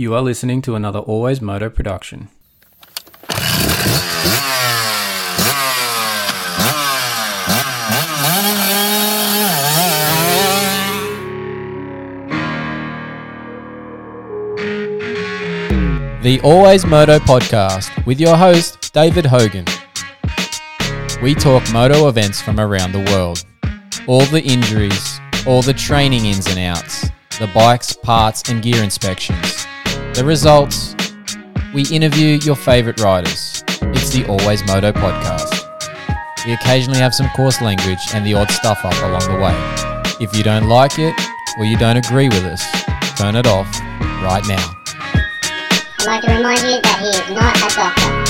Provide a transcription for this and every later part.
You are listening to another Always Moto production. The Always Moto podcast with your host, David Hogan. We talk moto events from around the world. All the injuries, all the training ins and outs, the bikes, parts, and gear inspections. The results, we interview your favourite riders. It's the Always Moto podcast. We occasionally have some coarse language and the odd stuff up along the way. If you don't like it or you don't agree with us, turn it off right now. I'd like to remind you that he is not a doctor.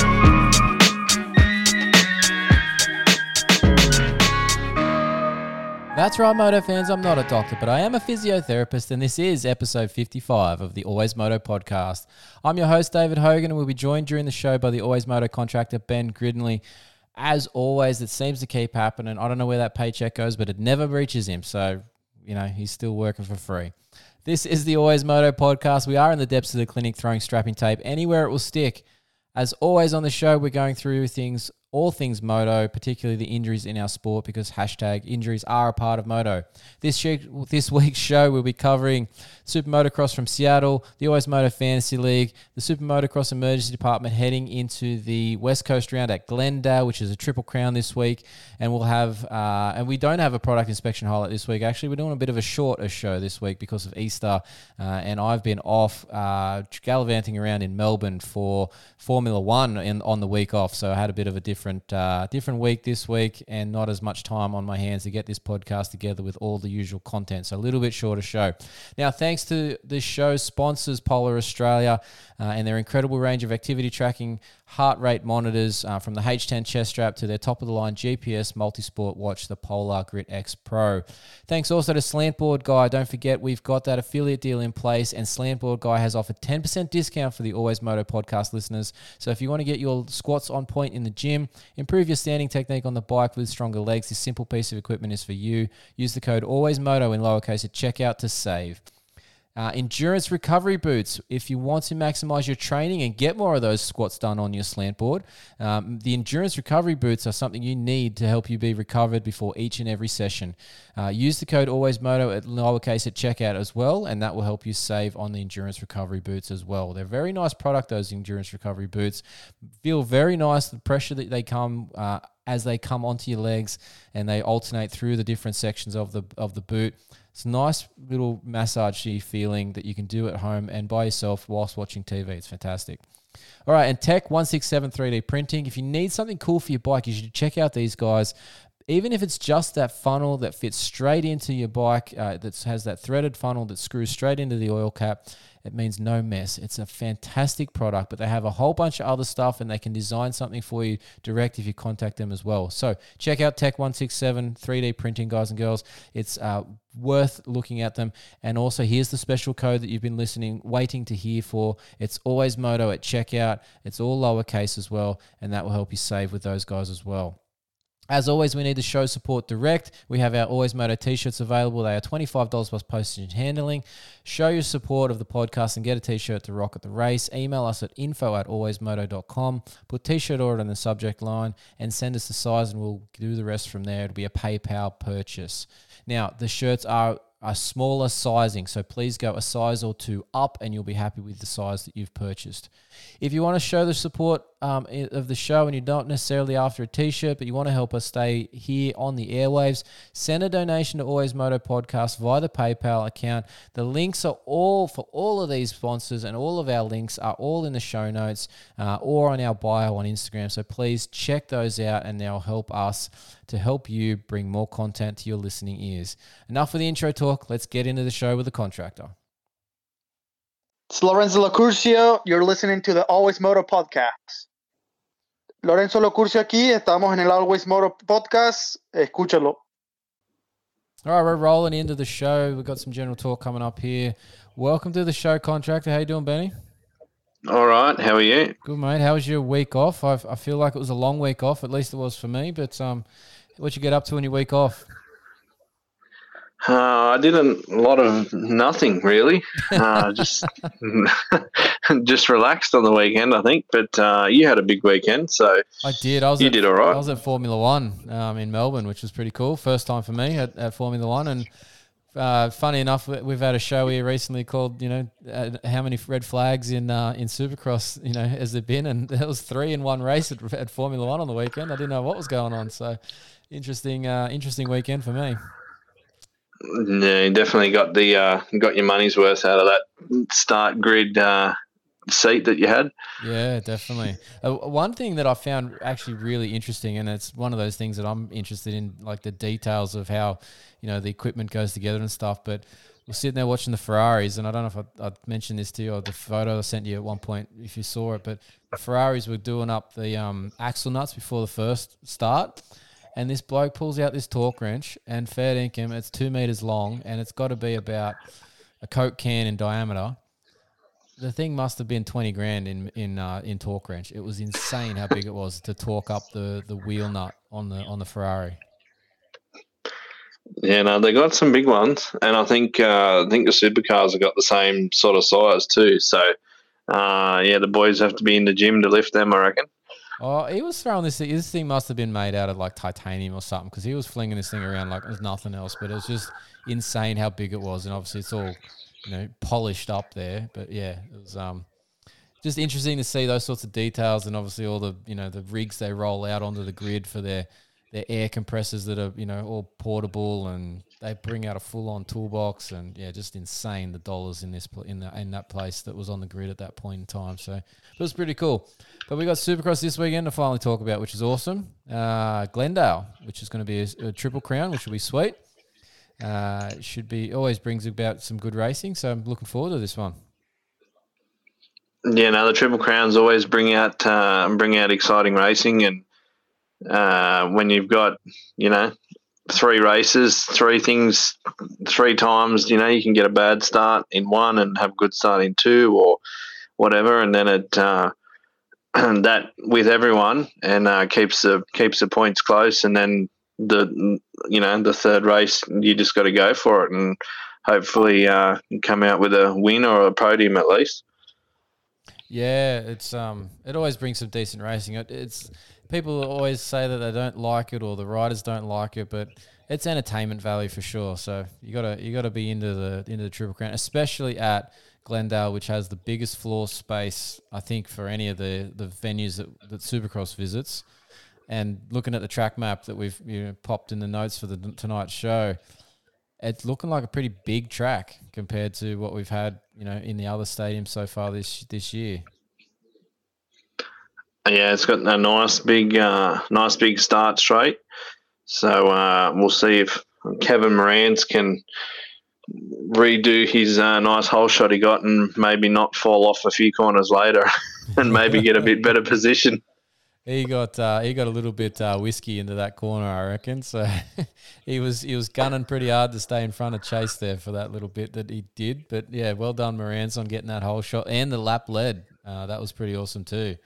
That's right, Moto fans. I'm not a doctor, but I am a physiotherapist, and this is episode 55 of the Always Moto podcast. I'm your host, David Hogan, and we'll be joined during the show by the Always Moto contractor, Ben Grinly. As always, it seems to keep happening. I don't know where that paycheck goes, but it never reaches him. So, you know, he's still working for free. This is the Always Moto podcast. We are in the depths of the clinic throwing strapping tape anywhere it will stick. As always on the show, we're going through things, all things moto, particularly the injuries in our sport, because hashtag injuries are a part of moto. This week, this week's show, we'll be covering Super Motocross from Seattle, the Always Moto Fantasy League, the Super Motocross Emergency Department heading into the West Coast round at Glendale, which is a triple crown this week, and we'll have, uh, and we don't have a product inspection highlight this week. Actually, we're doing a bit of a shorter show this week because of Easter, uh, and I've been off uh, gallivanting around in Melbourne for Formula One in, on the week off, so I had a bit of a different uh, different week this week, and not as much time on my hands to get this podcast together with all the usual content. So a little bit shorter show. Now, thanks to this show's sponsors, Polar Australia, uh, and their incredible range of activity tracking, heart rate monitors, uh, from the H10 chest strap to their top of the line GPS multi-sport watch, the Polar Grit X Pro. Thanks also to Slantboard Guy. Don't forget we've got that affiliate deal in place, and Slantboard Guy has offered 10% discount for the Always Moto podcast listeners. So if you want to get your squats on point in the gym, improve your standing technique on the bike with stronger legs, this simple piece of equipment is for you. Use the code ALWAYSMOTO in lowercase at checkout to save. Uh, endurance recovery boots. If you want to maximize your training and get more of those squats done on your slant board, um, the endurance recovery boots are something you need to help you be recovered before each and every session. Uh, use the code ALWAYSMOTO at lowercase at checkout as well, and that will help you save on the endurance recovery boots as well. They're very nice product, those endurance recovery boots. Feel very nice. The pressure that they come. Uh, as they come onto your legs and they alternate through the different sections of the of the boot. It's a nice little massagey feeling that you can do at home and by yourself whilst watching TV. It's fantastic. All right, and Tech 167 3D printing. If you need something cool for your bike, you should check out these guys. Even if it's just that funnel that fits straight into your bike, uh, that has that threaded funnel that screws straight into the oil cap, it means no mess. It's a fantastic product, but they have a whole bunch of other stuff and they can design something for you direct if you contact them as well. So check out Tech 167 3D printing, guys and girls. It's uh, worth looking at them. And also, here's the special code that you've been listening, waiting to hear for. It's always Moto at checkout. It's all lowercase as well, and that will help you save with those guys as well. As always, we need to show support direct. We have our Always Moto t-shirts available. They are $25 plus postage and handling. Show your support of the podcast and get a t-shirt to rock at the race. Email us at info at alwaysmoto.com. Put t-shirt order in the subject line and send us the size and we'll do the rest from there. It'll be a PayPal purchase. Now, the shirts are a smaller sizing, so please go a size or two up and you'll be happy with the size that you've purchased. If you want to show the support um, of the show and you're not necessarily after a t-shirt, but you want to help us stay here on the airwaves, send a donation to Always Moto Podcast via the PayPal account. The links are all for all of these sponsors and all of our links are all in the show notes uh, or on our bio on Instagram. So please check those out and they'll help us to help you bring more content to your listening ears. Enough of the intro talk. Let's get into the show with the contractor. It's Lorenzo Locurcio. You're listening to the Always Moto podcast. Lorenzo Locurcio aquí. Estamos en el Always Moto podcast. Escúchalo. All right, we're rolling into the show. We've got some general talk coming up here. Welcome to the show, contractor. How you doing, Benny? All right, how are you? Good, mate. How was your week off? I, I feel like it was a long week off. At least it was for me. But um, what you get up to on your week off? Uh, I did a lot of nothing really. Uh, just just relaxed on the weekend, I think. But uh, you had a big weekend, so I did. I was You at, did all right. I was at Formula One um, in Melbourne, which was pretty cool. First time for me at, at Formula One, and uh, funny enough, we- we've had a show here recently called, you know, uh, how many red flags in uh, in Supercross, you know, has there been? And there was three in one race at, at Formula One on the weekend. I didn't know what was going on. So interesting, uh, interesting weekend for me. Yeah, you definitely got the uh, got your money's worth out of that start grid uh, seat that you had. Yeah, definitely. Uh, one thing that I found actually really interesting, and it's one of those things that I'm interested in, like the details of how, you know, the equipment goes together and stuff. But we're sitting there watching the Ferraris, and I don't know if I, I mentioned this to you or the photo I sent you at one point if you saw it, but the Ferraris were doing up the um, axle nuts before the first start. And this bloke pulls out this torque wrench and fair dinkum, it's two meters long and it's got to be about a Coke can in diameter the thing must have been twenty grand in in uh, in torque wrench. It was insane how big it was to torque up the, the wheel nut on the on the Ferrari. Yeah, no, they got some big ones, and I think uh, I think the supercars have got the same sort of size too. So, uh, yeah, the boys have to be in the gym to lift them. I reckon. Oh, he was throwing this. thing- This thing must have been made out of like titanium or something because he was flinging this thing around like there's nothing else. But it was just insane how big it was, and obviously it's all you know polished up there. But yeah, it was um just interesting to see those sorts of details, and obviously all the you know the rigs they roll out onto the grid for their their air compressors that are you know all portable, and they bring out a full on toolbox, and yeah, just insane the dollars in this in the, in that place that was on the grid at that point in time. So it was pretty cool. But we got Supercross this weekend to finally talk about, which is awesome. Uh, Glendale, which is going to be a, a triple crown, which will be sweet. Uh, should be always brings about some good racing, so I'm looking forward to this one. Yeah, no, the Triple Crowns always bring out uh, bring out exciting racing, and uh, when you've got you know three races, three things, three times, you know you can get a bad start in one and have a good start in two or whatever, and then it uh, that with everyone and uh, keeps the keeps the points close, and then the you know the third race you just got to go for it and hopefully uh, come out with a win or a podium at least. Yeah, it's um, it always brings some decent racing. It, it's people always say that they don't like it or the riders don't like it, but it's entertainment value for sure. So you gotta you gotta be into the into the Triple Crown, especially at Glendale, which has the biggest floor space I think for any of the the venues that that Supercross visits. And looking at the track map that we've you know, popped in the notes for the tonight's show, it's looking like a pretty big track compared to what we've had, you know, in the other stadiums so far this this year. Yeah, it's got a nice big, uh, nice big start straight. So uh, we'll see if Kevin Moranz can redo his uh, nice hole shot he got and maybe not fall off a few corners later and maybe get a bit better position. He got uh, he got a little bit uh, whiskey into that corner, I reckon. So he was he was gunning pretty hard to stay in front of Chase there for that little bit that he did. But yeah, well done, Moranz, on getting that whole shot and the lap lead. Uh, that was pretty awesome too.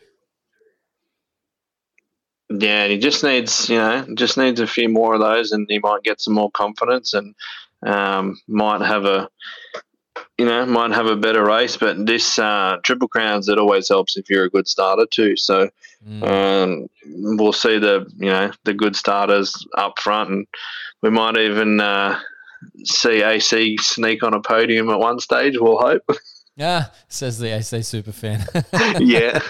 Yeah, he just needs, you know, just needs a few more of those, and he might get some more confidence, and um, might have a, you know, might have a better race. But this uh, triple crowns, it always helps if you're a good starter too. So Mm. um, we'll see the, you know, the good starters up front, and we might even uh, see AC sneak on a podium at one stage. We'll hope. Yeah, says the AC super fan. yeah.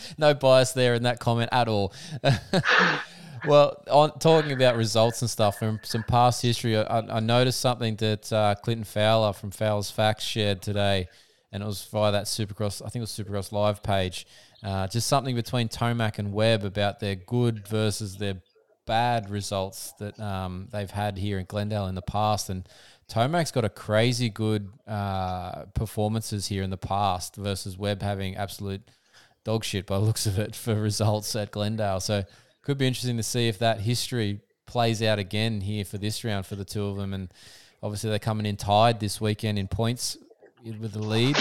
no bias there in that comment at all. well, on talking about results and stuff from some past history, I, I noticed something that uh, Clinton Fowler from Fowler's Facts shared today, and it was via that Supercross. I think it was Supercross Live page. Uh, just something between Tomac and Webb about their good versus their bad results that um, they've had here in Glendale in the past, and Tomac's got a crazy good uh, performances here in the past versus Webb having absolute dog shit by looks of it for results at Glendale. So could be interesting to see if that history plays out again here for this round for the two of them. And obviously they're coming in tied this weekend in points with the lead.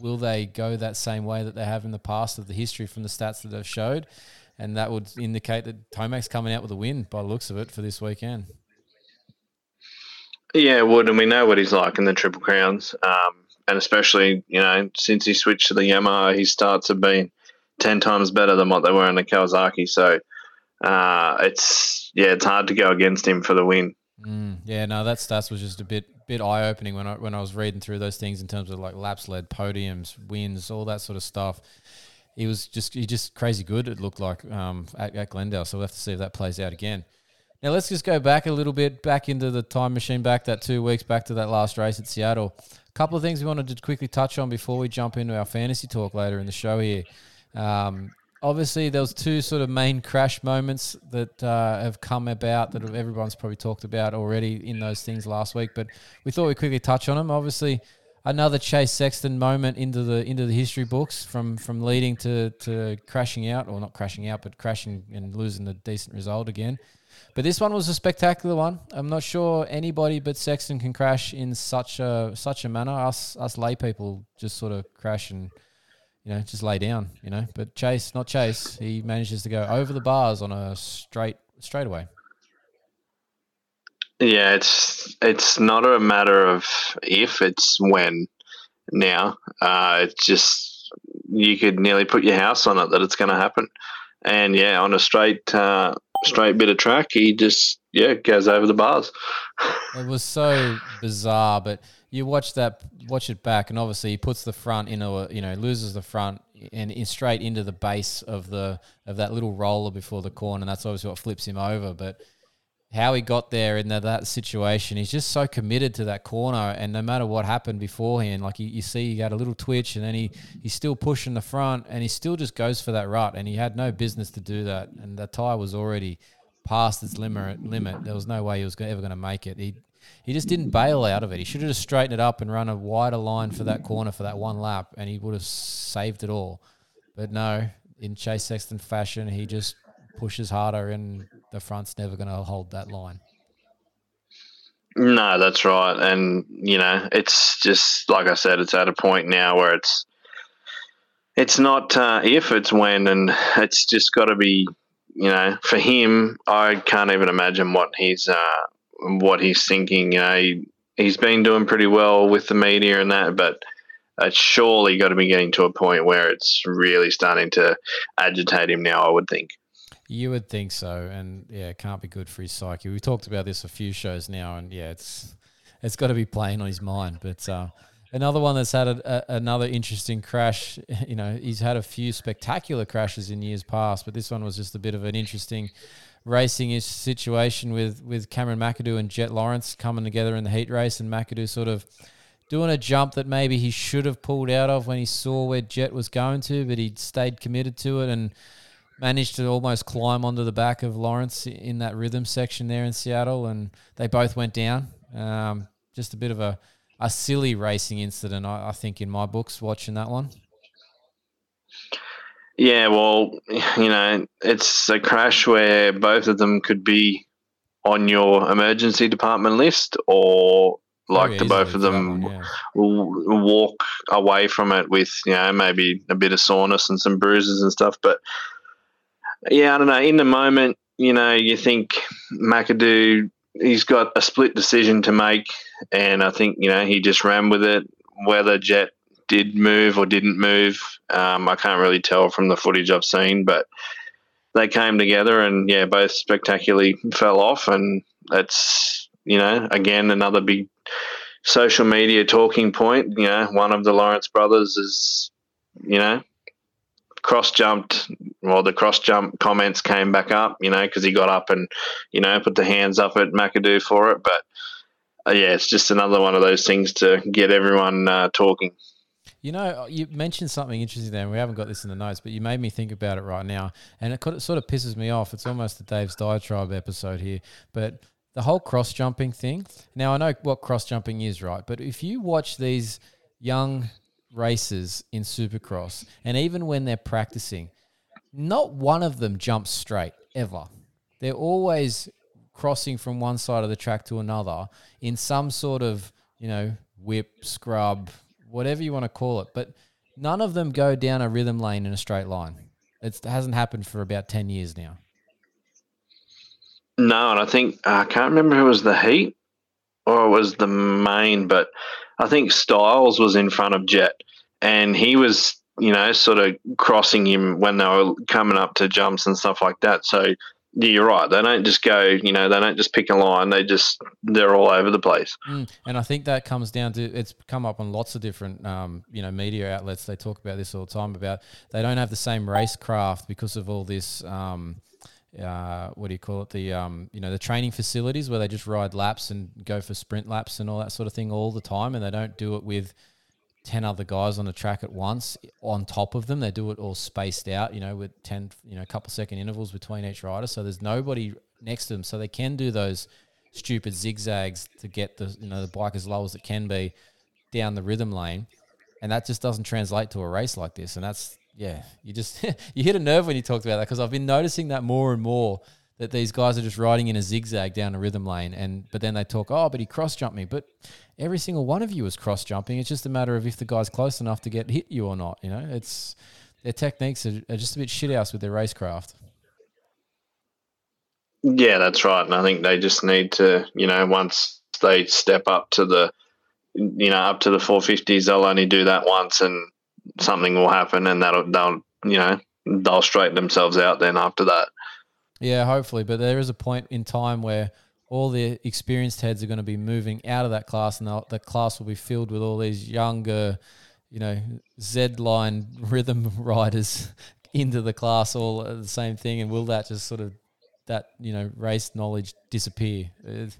Will they go that same way that they have in the past of the history from the stats that they've showed? And that would indicate that Tomac's coming out with a win by looks of it for this weekend. Yeah, it would, and we know what he's like in the Triple Crowns. Um, and especially, you know, since he switched to the Yamaha, his starts have been 10 times better than what they were in the Kawasaki. So uh, it's, yeah, it's hard to go against him for the win. Mm, yeah, no, that stats was just a bit bit eye opening when I when I was reading through those things in terms of like laps led, podiums, wins, all that sort of stuff. He was just he just crazy good. It looked like um, at, at Glendale. So we'll have to see if that plays out again. Now let's just go back a little bit, back into the time machine, back that two weeks, back to that last race at Seattle. A couple of things we wanted to quickly touch on before we jump into our fantasy talk later in the show here. Um, obviously, there was two sort of main crash moments that uh, have come about that everyone's probably talked about already in those things last week, but we thought we'd quickly touch on them. Obviously, another Chase Sexton moment into the into the history books from from leading to to crashing out, or not crashing out, but crashing and losing a decent result again. But this one was a spectacular one. I'm not sure anybody but Sexton can crash in such a such a manner. Us us lay people just sort of crash and you know just lay down. You know, but Chase, not Chase, he manages to go over the bars on a straight straightaway. Yeah, it's it's not a matter of if, it's when. Now, uh, it's just you could nearly put your house on it that it's going to happen. And yeah, on a straight uh, straight bit of track, he just yeah goes over the bars. it was so bizarre, but you watch that, watch it back, and obviously he puts the front into a you know loses the front and in straight into the base of the of that little roller before the corner, and that's obviously what flips him over. But how he got there in that, that situation, he's just so committed to that corner, and no matter what happened beforehand, like you, you see, he got a little twitch, and then he he's still pushing the front, and he still just goes for that rut, and he had no business to do that, and the tire was already past its limit. Limit. There was no way he was ever going to make it. He he just didn't bail out of it. He should have just straightened it up and run a wider line for that corner for that one lap, and he would have saved it all. But no, in Chase Sexton fashion, he just pushes harder, and the front's never going to hold that line. No, that's right. And, you know, it's just, like I said, it's at a point now where it's, it's not uh, if, it's when, and it's just got to be, you know, for him, I can't even imagine what he's, uh, what he's thinking. You know, he, he's been doing pretty well with the media and that, but it's surely got to be getting to a point where it's really starting to agitate him now, I would think. You would think so, and yeah, it can't be good for his psyche. We talked about this a few shows now, and yeah, it's it's got to be playing on his mind. But uh, another one that's had a, a, another interesting crash. You know, he's had a few spectacular crashes in years past, but this one was just a bit of an interesting racing situation with with Cameron McAdoo and Jett Lawrence coming together in the heat race, and McAdoo sort of doing a jump that maybe he should have pulled out of when he saw where Jett was going to, but he stayed committed to it and managed to almost climb onto the back of Lawrence in that rhythm section there in Seattle, and they both went down. Um, just a bit of a, a silly racing incident, I, I, think, in my books, watching that one. Yeah, well, you know, it's a crash where both of them could be on your emergency department list or like the both of them one, yeah. walk away from it with you know maybe a bit of soreness and some bruises and stuff but yeah, I don't know. In the moment, you know, you think McAdoo, he's got a split decision to make, and I think you know he just ran with it. Whether Jett did move or didn't move, um, I can't really tell from the footage I've seen, but they came together and yeah, both spectacularly fell off, and that's you know again another big social media talking point. You know, one of the Lawrence brothers is you know cross jumped. Well, the cross jump comments came back up, you know, because he got up and, you know, put the hands up at McAdoo for it. But uh, yeah, it's just another one of those things to get everyone uh, talking. You know, you mentioned something interesting there, and we haven't got this in the notes, but you made me think about it right now, and it, sort of pisses me off. It's almost a Dave's diatribe episode here, but the whole cross jumping thing. Now I know what cross jumping is, right? But if you watch these young races in Supercross, and even when they're practicing, not one of them jumps straight ever. They're always crossing from one side of the track to another in some sort of, you know, whip, scrub, whatever you want to call it. But none of them go down a rhythm lane in a straight line. It's, it hasn't happened for about 10 years now. No, and I think I can't remember who was the heat or it was the main, but I think Stilez was in front of Jett, and he was you know sort of crossing him when they were coming up to jumps and stuff like that. So you're right. They don't just go, you know, they don't just pick a line. They just they're all over the place. Mm, and I think that comes down to it's come up on lots of different, um, you know, media outlets. They talk about this all the time about they don't have the same racecraft because of all this. Um, uh, what do you call it? The um, you know, the training facilities where they just ride laps and go for sprint laps and all that sort of thing all the time, and they don't do it with 10 other guys on the track at once on top of them. They do it all spaced out, you know, with 10, you know, a couple second intervals between each rider. So there's nobody next to them. So they can do those stupid zigzags to get the, you know, the bike as low as it can be down the rhythm lane. And that just doesn't translate to a race like this. And that's, yeah, you just, you hit a nerve when you talked about that because I've been noticing that more and more that these guys are just riding in a zigzag down a rhythm lane and but then they talk oh but he cross jumped me but every single one of you is cross jumping it's just a matter of if the guy's close enough to get hit you or not you know it's their techniques are, are just a bit shithouse with their racecraft Yeah, that's right. And I think they just need to, you know, once they step up to the, you know, up to the 450s, they'll only do that once and something will happen and that'll, they'll, you know, they'll straighten themselves out then after that. Yeah, hopefully. But there is a point in time where all the experienced heads are going to be moving out of that class, and the class will be filled with all these younger, you know, Z line rhythm riders into the class, all the same thing. And will that just sort of that you know race knowledge disappear? It'd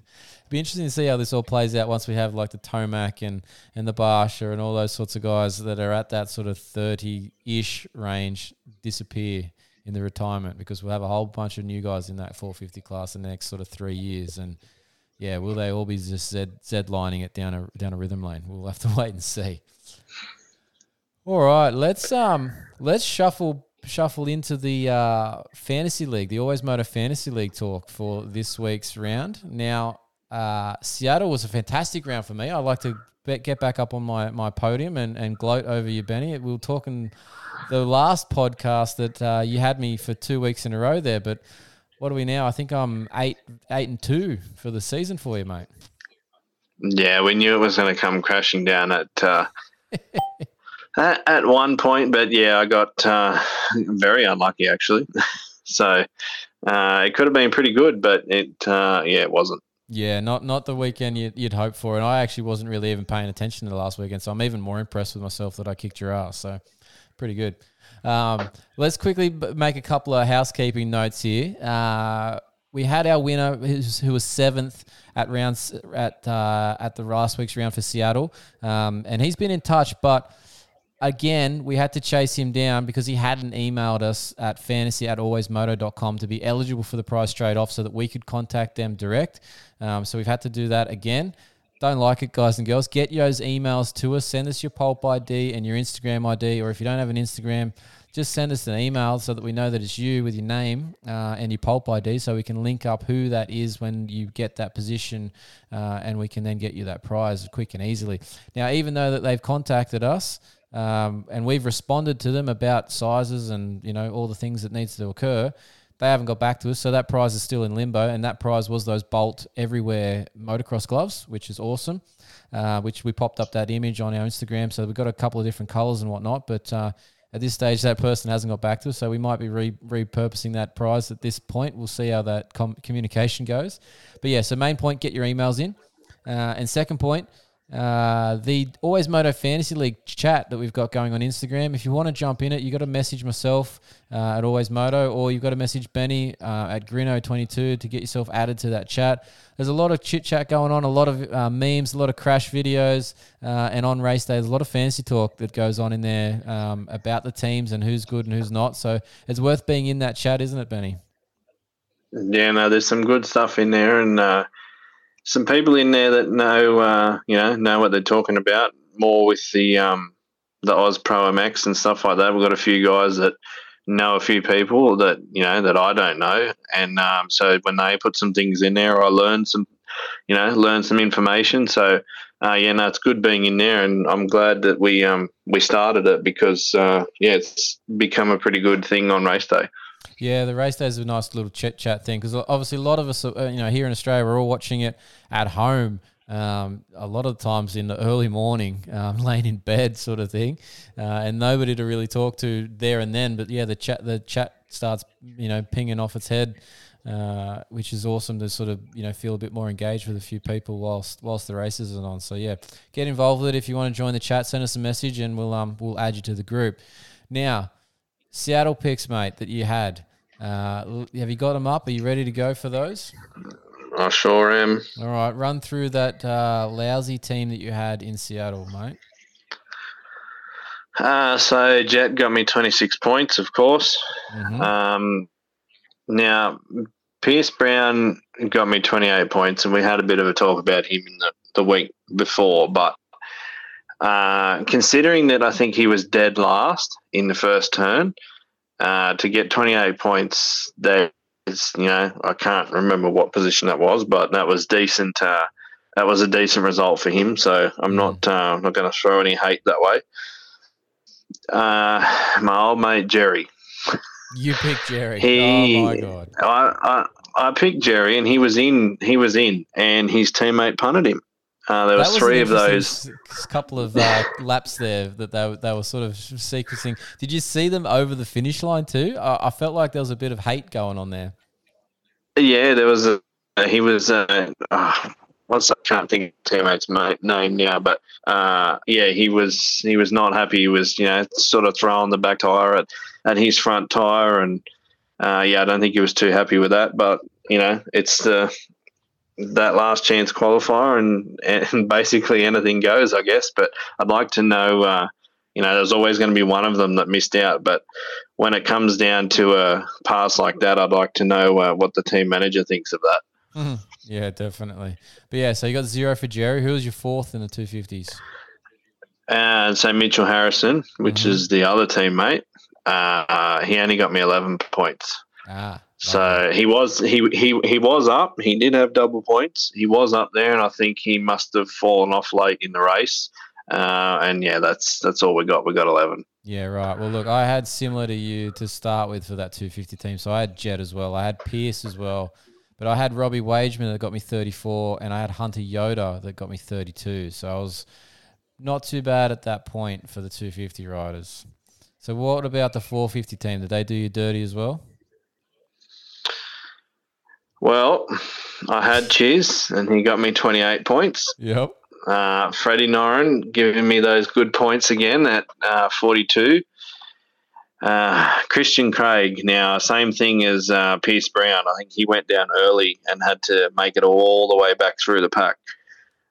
be interesting to see how this all plays out once we have like the Tomac and and the Barcia and all those sorts of guys that are at that sort of thirty ish range disappear in the retirement because we'll have a whole bunch of new guys in that 450 class in the next sort of three years. And yeah, will they all be just Z, Z lining it down a down a rhythm lane? We'll have to wait and see. All right, let's um let's shuffle shuffle into the uh, fantasy league, the Always Moto Fantasy League talk for this week's round. Now, uh, Seattle was a fantastic round for me. I'd like to be- get back up on my, my podium and, and gloat over you, Benny. We were talking the last podcast that uh, you had me for two weeks in a row there, but what are we now? I think I'm eight eight and two for the season for you, mate. Yeah, we knew it was going to come crashing down at uh, at, at one point, but yeah, I got uh, very unlucky actually. so uh, it could have been pretty good, but it uh, yeah, it wasn't. Yeah, not not the weekend you'd, you'd hope for, and I actually wasn't really even paying attention to the last weekend, so I'm even more impressed with myself that I kicked your ass. So, pretty good. Um, let's quickly make a couple of housekeeping notes here. Uh, we had our winner, who was seventh at rounds at uh, at the last week's round for Seattle, um, and he's been in touch, but again, we had to chase him down because he hadn't emailed us at fantasy at alwaysmoto.com to be eligible for the prize trade off so that we could contact them direct. Um, so we've had to do that again. Don't like it, guys and girls. Get those emails to us. Send us your pulp ID and your Instagram ID, or if you don't have an Instagram, just send us an email so that we know that it's you with your name uh, and your pulp ID, so we can link up who that is when you get that position, uh, and we can then get you that prize quick and easily. Now, even though that they've contacted us, um, and we've responded to them about sizes and you know all the things that needs to occur. They haven't got back to us, so that prize is still in limbo. And that prize was those Bolt Everywear motocross gloves, which is awesome. Uh, which we popped up that image on our Instagram, so we've got a couple of different colors and whatnot. But uh, at this stage, that person hasn't got back to us, so we might be re- repurposing that prize at this point. We'll see how that com- communication goes. But yeah, so main point, get your emails in, uh, and second point, uh, the Always Moto Fantasy League chat that we've got going on Instagram. If you want to jump in it, you got to message myself uh, at Always Moto, or you've got to message Benny uh, at Grino22 to get yourself added to that chat. There's a lot of chit chat going on, a lot of uh, memes, a lot of crash videos, uh, and on race day, there's a lot of fantasy talk that goes on in there um, about the teams and who's good and who's not. So it's worth being in that chat, isn't it, Benny? Yeah, no, there's some good stuff in there, and some people in there that know, uh, you know, know what they're talking about. More with the um, the Oz Pro MX and stuff like that. We've got a few guys that know a few people that you know that I don't know, and um, so when they put some things in there, I learn some, you know, learn some information. So uh, yeah, no, it's good being in there, and I'm glad that we um, we started it because uh, yeah, it's become a pretty good thing on race day. Yeah, the race day is a nice little chit chat thing because obviously a lot of us, uh, you know, here in Australia, we're all watching it at home Um, a lot of times in the early morning, um, laying in bed, sort of thing, uh, and nobody to really talk to there and then. But yeah, the chat the chat starts you know pinging off its head, uh, which is awesome to sort of you know feel a bit more engaged with a few people whilst whilst the races are on. So yeah, get involved with it if you want to join the chat. Send us a message and we'll um we'll add you to the group. Now, Seattle picks, mate, that you had. Uh, have you got them up? Are you ready to go for those? I sure am. All right, run through that uh, lousy team that you had in Seattle, mate. Uh, so Jett got me 26 points, of course. Mhm. Um, now, Pierce Brown got me 28 points, and we had a bit of a talk about him in the, the week before. But uh, considering that I think he was dead last in the first turn, uh, to get 28 points, there is, you know, I can't remember what position that was, but that was decent. Uh, that was a decent result for him. So I'm not uh, not going to throw any hate that way. Uh, my old mate Jerry. You picked Jerry. He- oh my god. I, I I picked Jerry, and he was in. He was in, and his teammate punted him. Uh, there was, three of those. couple of uh, laps there that they, were- they were sort of sequencing. Did you see them over the finish line too? I, I felt like there was a bit of hate going on there. Yeah, there was a. He was. Uh, uh, what's I can't think of teammate's mate name now, but uh, yeah, he was. He was not happy. He was, you know, sort of throwing the back tire at, at his front tire, and uh, yeah, I don't think he was too happy with that. But you know, it's the that last chance qualifier, and and basically anything goes, I guess. But I'd like to know. Uh, you know, there's always going to be one of them that missed out, but when it comes down to a pass like that, I'd like to know uh, what the team manager thinks of that. Yeah, definitely. But yeah, so you got zero for Jerry. Who was your fourth in the two fifties? And so Mitchell Harrison, which Mhm. is the other teammate, uh, he only got me 11 points. Ah, So he was he, he he was up. He did have double points. He was up there, and I think he must have fallen off late in the race. Uh, and yeah, that's that's all we got. We got 11. Yeah, right. Well, look, I had similar to you to start with for that 250 team. So I had Jett as well. I had Pierce as well. But I had Robbie Wageman that got me 34, and I had Hunter Yoder that got me 32. So I was not too bad at that point for the 250 riders. So what about the 450 team? Did they do you dirty as well? Well, I had Chiz, and he got me 28 points. Yep. Uh, Freddie Noren giving me those good points again at uh, 42. Uh, Christian Craig, now, same thing as uh, Pierce Brown. I think he went down early and had to make it all the way back through the pack.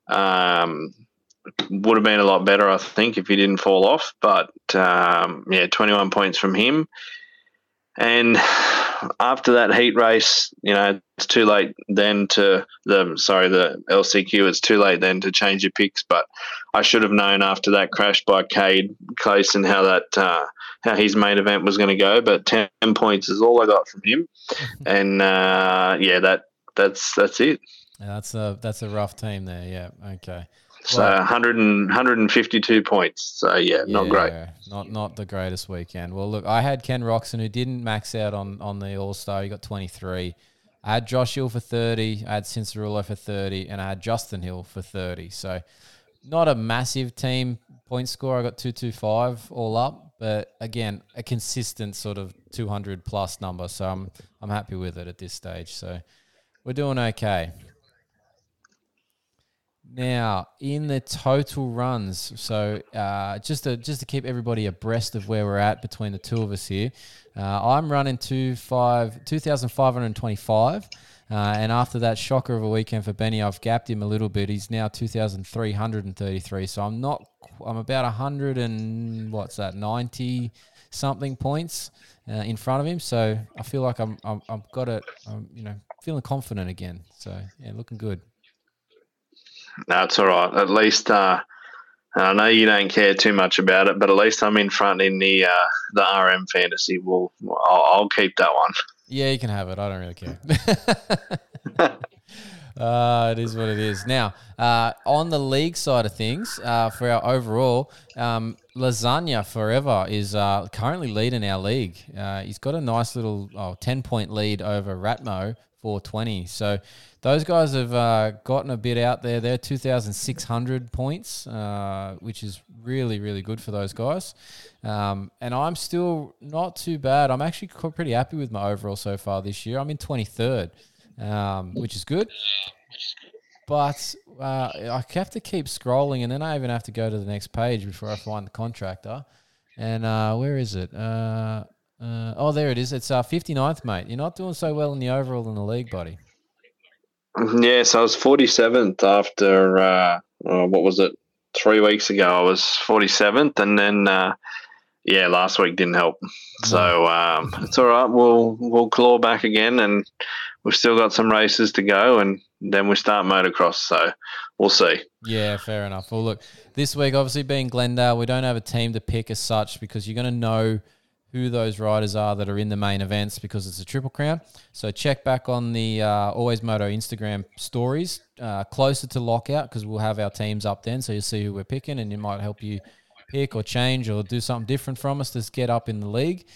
Um, would have been a lot better, I think, if he didn't fall off. But um, yeah, 21 points from him. And after that heat race, you know, it's too late then to the sorry the LCQ. It's too late then to change your picks. But I should have known after that crash by Cade Clason how that uh, how his main event was going to go. But ten points is all I got from him, and uh, yeah, that that's that's it. Yeah, that's a that's a rough team there. Yeah. Okay. So Well- 100 and, 152 points. So yeah, not great. Not not the greatest weekend. Well, look, I had Ken Roczen who didn't max out on on the All Star. He got 23. I had Josh Hill for 30. I had Cianciarulo for 30, and I had Justin Hill for 30. So not a massive team point score. I got 225 all up, but again, a consistent sort of 200 plus number. So I'm I'm happy with it at this stage. So we're doing okay. Now, in the total runs, so uh, just to just to keep everybody abreast of where we're at between the two of us here, uh, I'm running two five two thousand five hundred twenty five, uh, and after that shocker of a weekend for Benny, I've gapped him a little bit. He's now two thousand three hundred and thirty three. So I'm not, I'm about hundred and what's that ninety something points uh, in front of him. So I feel like I'm, I'm I've got it, I'm, you know, feeling confident again. So yeah, looking good. That's all right. At least uh, I know you don't care too much about it, but at least I'm in front in the uh, the RM fantasy. We'll I'll, I'll keep that one. Yeah, you can have it. I don't really care. Uh, it is what it is. Now, uh, on the league side of things, uh, for our overall, um, Lasagna Forever is uh, currently leading our league. Uh, he's got a nice little oh, 10 point lead over Ratmo 420. So those guys have uh, gotten a bit out there. They're 2,600 points, uh, which is really, really good for those guys. Um, and I'm still not too bad. I'm actually pretty happy with my overall so far this year. I'm in 23rd, um, which is good. But uh, I have to keep scrolling, and then I even have to go to the next page before I find the contractor. And uh, where is it? Uh, uh, oh, there it is. It's uh, 59th, mate. You're not doing so well in the overall in the league, buddy. Yes, I was 47th after, uh, uh, what was it, three weeks ago. I was 47th, and then, uh, yeah, last week didn't help. So um, it's all right. We'll we'll claw back again, and we've still got some races to go, and then we start motocross. So we'll see. Yeah, fair enough. Well, look, this week, obviously being Glendale, we don't have a team to pick as such because you're going to know who those riders are that are in the main events because it's a triple crown. So check back on the uh, Always Moto Instagram stories uh, closer to lockout because we'll have our teams up then, so you'll see who we're picking, and it might help you pick or change or do something different from us to get up in the league.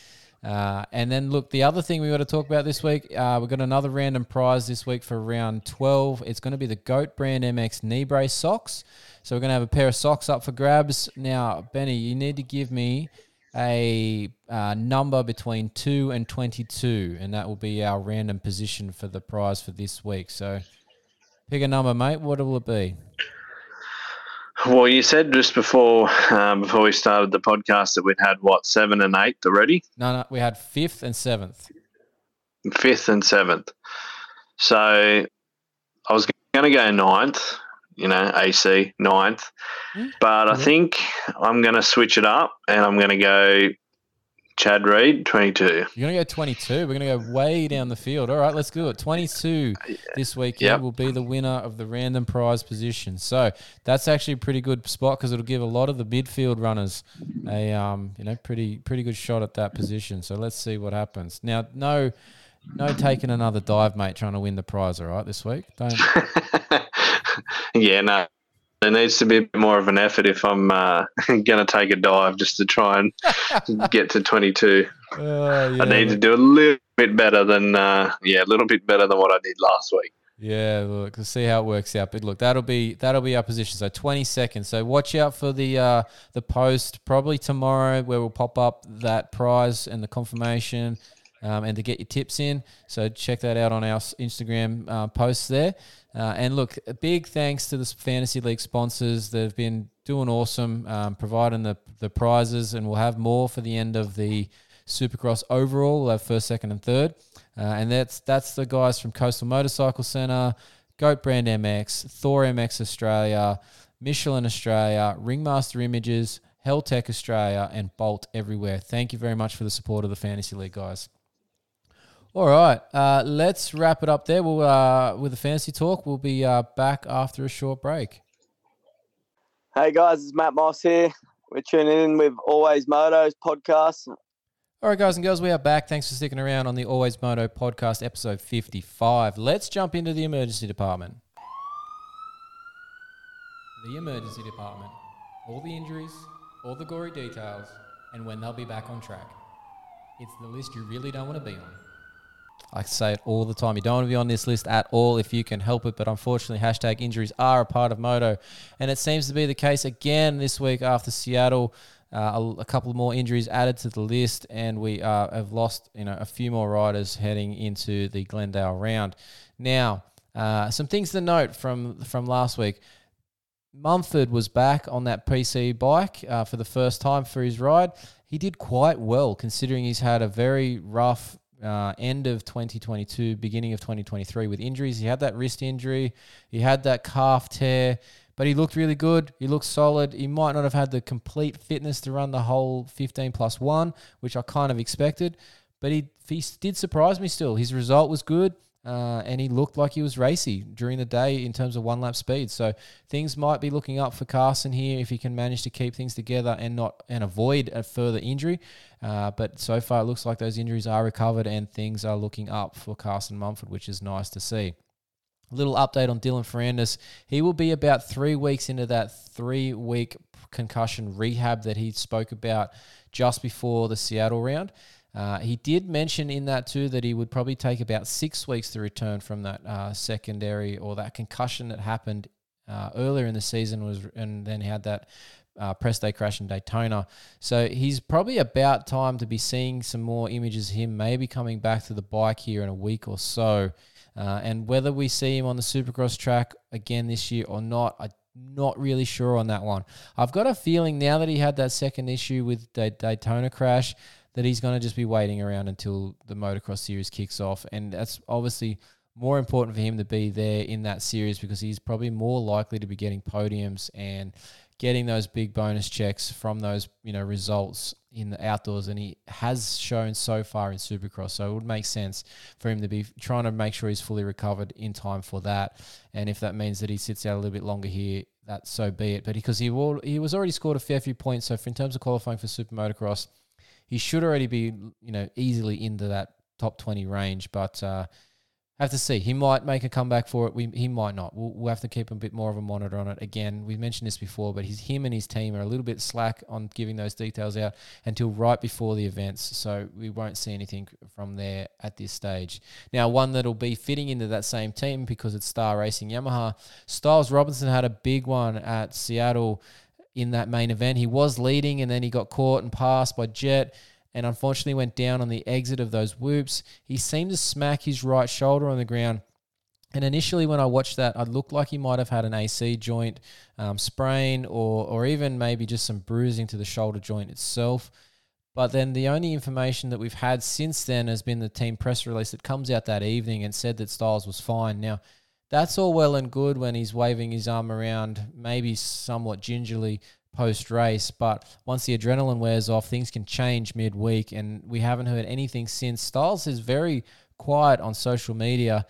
Uh, and then look, the other thing we got to talk about this week, uh, we've got another random prize this week for round 12. It's going to be the Goat Brand MX knee brace socks. So we're going to have a pair of socks up for grabs. Now, Benny, you need to give me a uh, number between 2 and 22, and that will be our random position for the prize for this week. So pick a number, mate. What will it be? Well, you said just before uh, before we started the podcast that we'd had what seven and eight already, No, no, we had fifth and seventh. fifth and seventh. So I was going to go ninth, you know, AC ninth, Mm. but I think I'm going to switch it up and I'm going to go Chad Reed twenty two. You're going to go 22. We're going to go way down the field. All right, let's do it. 22 this weekend Yep. will be the winner of the random prize position. So that's actually a pretty good spot because it'll give a lot of the midfield runners a um, you know pretty pretty good shot at that position. So let's see what happens. Now, no, no taking another dive, mate, trying to win the prize. All right, this week. Don't. yeah, no. There needs to be a bit more of an effort if I'm uh, going to take a dive just to try and get to 22. Oh, yeah, I need to do a little bit better than, uh, yeah, a little bit better than what I did last week. Yeah, look, we'll see how it works out. But look, that'll be that'll be our position. So twenty seconds. So watch out for the uh, the post probably tomorrow where we'll pop up that prize and the confirmation, um, and to get your tips in. So check that out on our Instagram uh, posts there. Uh, and look, a big thanks to the fantasy league sponsors. They've been doing awesome, um, providing the the prizes, and we'll have more for the end of the Supercross overall. We'll have first, second, and third. Uh, and that's that's the guys from Coastal Motorcycle Centre, Goat Brand MX, Thor MX Australia, Michelin Australia, Ringmaster Images, Heltech Australia, and Bolt Everywear. Thank you very much for the support of the Fantasy League, guys. All right, uh, let's wrap it up there. We'll uh, with the fantasy talk. We'll be uh, back after a short break. Hey guys, it's Matt Moss here. We're tuning in with Always Motos podcast. All right, guys and girls, we are back. Thanks for sticking around on the Always Moto podcast, episode 55. Let's jump into the emergency department. The emergency department. All the injuries, all the gory details, and when they'll be back on track. It's the list you really don't want to be on. I say it all the time. You don't want to be on this list at all if you can help it, but unfortunately, hashtag injuries are a part of moto. And it seems to be the case again this week after Seattle. Uh, a, a couple more injuries added to the list, and we uh, have lost you know a few more riders heading into the Glendale round. Now, uh, some things to note from from last week. Mumford was back on that PC bike uh, for the first time for his ride. He did quite well considering he's had a very rough uh, end of 2022, beginning of 2023 with injuries. He had that wrist injury, he had that calf tear, but he looked really good. He looked solid. He might not have had the complete fitness to run the whole 15 plus one, which I kind of expected, but he, he did surprise me still. His result was good. Uh, and he looked like he was racy during the day in terms of one lap speed. So things might be looking up for Carson here if he can manage to keep things together and not and avoid a further injury. Uh, but so far, it looks like those injuries are recovered and things are looking up for Carson Mumford, which is nice to see. little update on Dylan Ferrandis. He will be about three weeks into that three week concussion rehab that he spoke about just before the Seattle round. Uh, he did mention in that too that he would probably take about six weeks to return from that uh, secondary or that concussion that happened uh, earlier in the season was, and then he had that uh, press day crash in Daytona. So he's probably about time to be seeing some more images of him maybe coming back to the bike here in a week or so. Uh, and whether we see him on the Supercross track again this year or not, I'm not really sure on that one. I've got a feeling now that he had that second issue with the Daytona crash that he's going to just be waiting around until the motocross series kicks off. And that's obviously more important for him to be there in that series because he's probably more likely to be getting podiums and getting those big bonus checks from those you know results in the outdoors and he has shown so far in supercross. So it would make sense for him to be trying to make sure he's fully recovered in time for that. And if that means that he sits out a little bit longer here that so be it. But because he he was already scored a fair few points. So for in terms of qualifying for super motocross he should already be you know easily into that top 20 range but uh, have to see. He might make a comeback for it. We, he might not. We'll, we'll, have to keep a bit more of a monitor on it. Again, we mentioned this before, but he's, him and his team are a little bit slack on giving those details out until right before the events. So we won't see anything from there at this stage. Now, one that'll be fitting into that same team because it's Star Racing Yamaha. Stilez Robertson had a big one at Seattle in that main event. He was leading and then he got caught and passed by Jett and unfortunately went down on the exit of those whoops. He seemed to smack his right shoulder on the ground. And initially, when I watched that, I looked like he might have had an AC joint um, sprain or, or even maybe just some bruising to the shoulder joint itself. But then the only information that we've had since then has been the team press release that comes out that evening and said that Stilez was fine. Now, that's all well and good when he's waving his arm around, maybe somewhat gingerly, post race. But once the adrenaline wears off, things can change midweek, and we haven't heard anything since. Stilez is very quiet on social media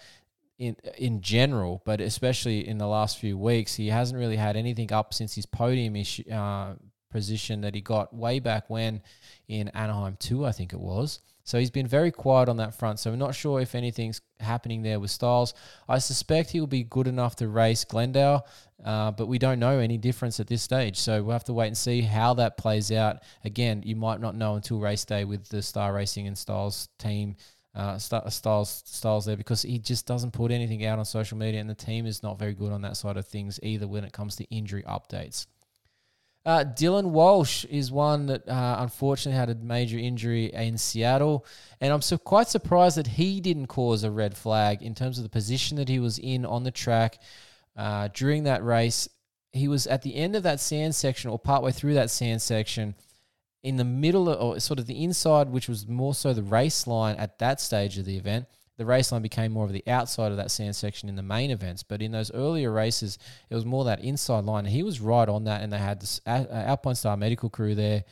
in in general, but especially in the last few weeks, he hasn't really had anything up since his podium issue, uh, position that he got way back when in Anaheim 2, I think it was. So he's been very quiet on that front. So we're not sure if anything's happening there with Stilez. I suspect he will be good enough to race Glendale, uh, but we don't know any difference at this stage. So we'll have to wait and see how that plays out. Again, you might not know until race day with the Star Racing and Stilez team. Uh, Stilez Stilez there because he just doesn't put anything out on social media, and the team is not very good on that side of things either when it comes to injury updates. Uh, Dylan Walsh is one that uh, unfortunately had a major injury in Seattle, and I'm so quite surprised that he didn't cause a red flag in terms of the position that he was in on the track uh, during that race. He was at the end of that sand section, or partway through that sand section, in the middle of, or sort of the inside, which was more so the race line at that stage of the event the race line became more of the outside of that sand section in the main events. But in those earlier races, it was more that inside line. He was right on that. And they had this Alpine Star medical crew there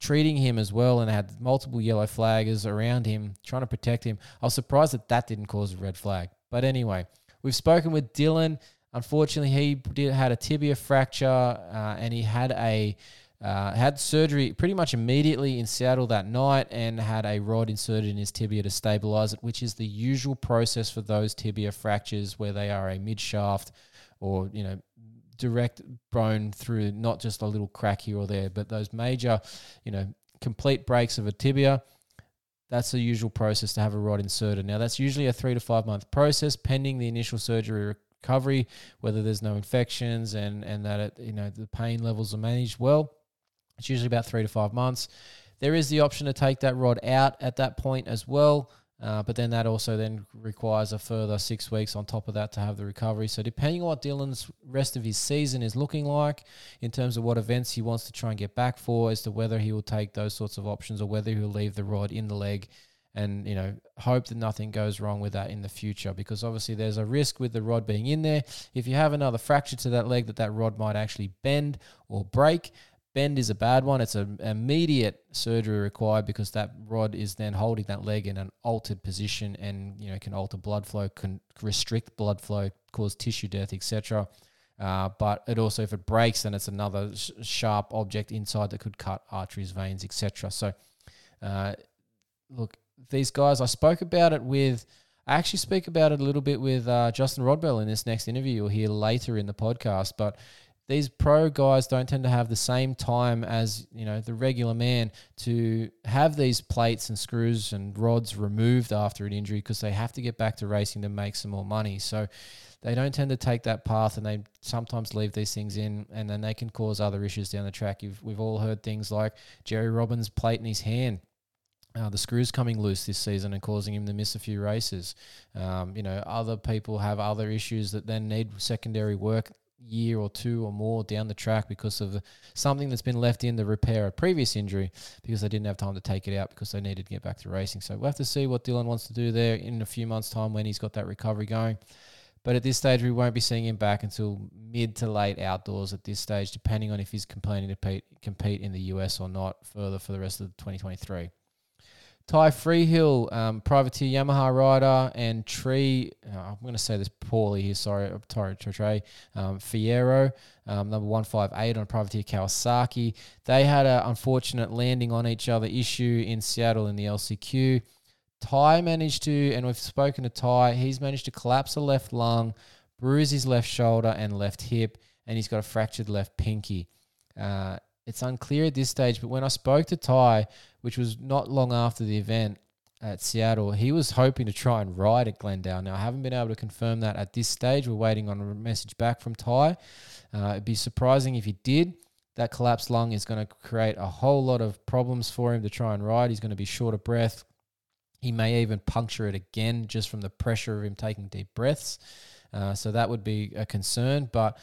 treating him as well. And they had multiple yellow flaggers around him trying to protect him. I was surprised that that didn't cause a red flag. But anyway, we've spoken with Dylan. Unfortunately, he did had a tibia fracture uh, and he had a uh, had surgery pretty much immediately in Seattle that night and had a rod inserted in his tibia to stabilize it, which is the usual process for those tibia fractures where they are a mid shaft or, you know, direct bone through not just a little crack here or there, but those major, you know, complete breaks of a tibia. That's the usual process to have a rod inserted. Now, that's usually a three to five month process pending the initial surgery recovery, whether there's no infections and, and that, it, you know, the pain levels are managed well. It's usually about three to five months. There is the option to take that rod out at that point as well. Uh, but then that also then requires a further six weeks on top of that to have the recovery. So depending on what Dylan's rest of his season is looking like in terms of what events he wants to try and get back for, as to whether he will take those sorts of options or whether he'll leave the rod in the leg and you know hope that nothing goes wrong with that in the future because obviously there's a risk with the rod being in there if you have another fracture to that leg that that rod might actually bend or break Bend is a bad one. It's an immediate surgery required because that rod is then holding that leg in an altered position and you know can alter blood flow, can restrict blood flow, cause tissue death, etc. Uh, but it also, if it breaks, then it's another sh- sharp object inside that could cut arteries, veins, etc. So, uh, look, these guys, I spoke about it with I actually speak about it a little bit with uh, Justin Rodbell in this next interview you'll hear later in the podcast. But these pro guys don't tend to have the same time as you know the regular man to have these plates and screws and rods removed after an injury because they have to get back to racing to make some more money. So they don't tend to take that path and they sometimes leave these things in and then they can cause other issues down the track. You've, we've all heard things like Jerry Robin's plate in his hand. Uh, the screws coming loose this season and causing him to miss a few races. Um, you know, other people have other issues that then need secondary work year or two or more down the track because of something that's been left in to repair a previous injury because they didn't have time to take it out because they needed to get back to racing. So we'll have to see what Dylan wants to do there in a few months' time when he's got that recovery going. But at this stage, we won't be seeing him back until mid to late outdoors at this stage, depending on if he's planning to compete in the US or not further for the rest of 2023. Ty Freehill, um, privateer Yamaha rider, and Tree, uh, I'm going to say this poorly here, sorry, Ty Trey, um, Fierro, um, number 158 on privateer Kawasaki. They had an unfortunate landing on each other issue in Seattle in the LCQ. Ty managed to, and we've spoken to Ty, he's managed to collapse a left lung, bruise his left shoulder and left hip, and he's got a fractured left pinky. Uh, it's unclear at this stage, but when I spoke to Ty, which was not long after the event at Seattle, he was hoping to try and ride at Glendale. Now, I haven't been able to confirm that at this stage. We're waiting on a message back from Ty. Uh, it'd be surprising if he did. That collapsed lung is going to create a whole lot of problems for him to try and ride. He's going to be short of breath. He may even puncture it again just from the pressure of him taking deep breaths. Uh, so that would be a concern. But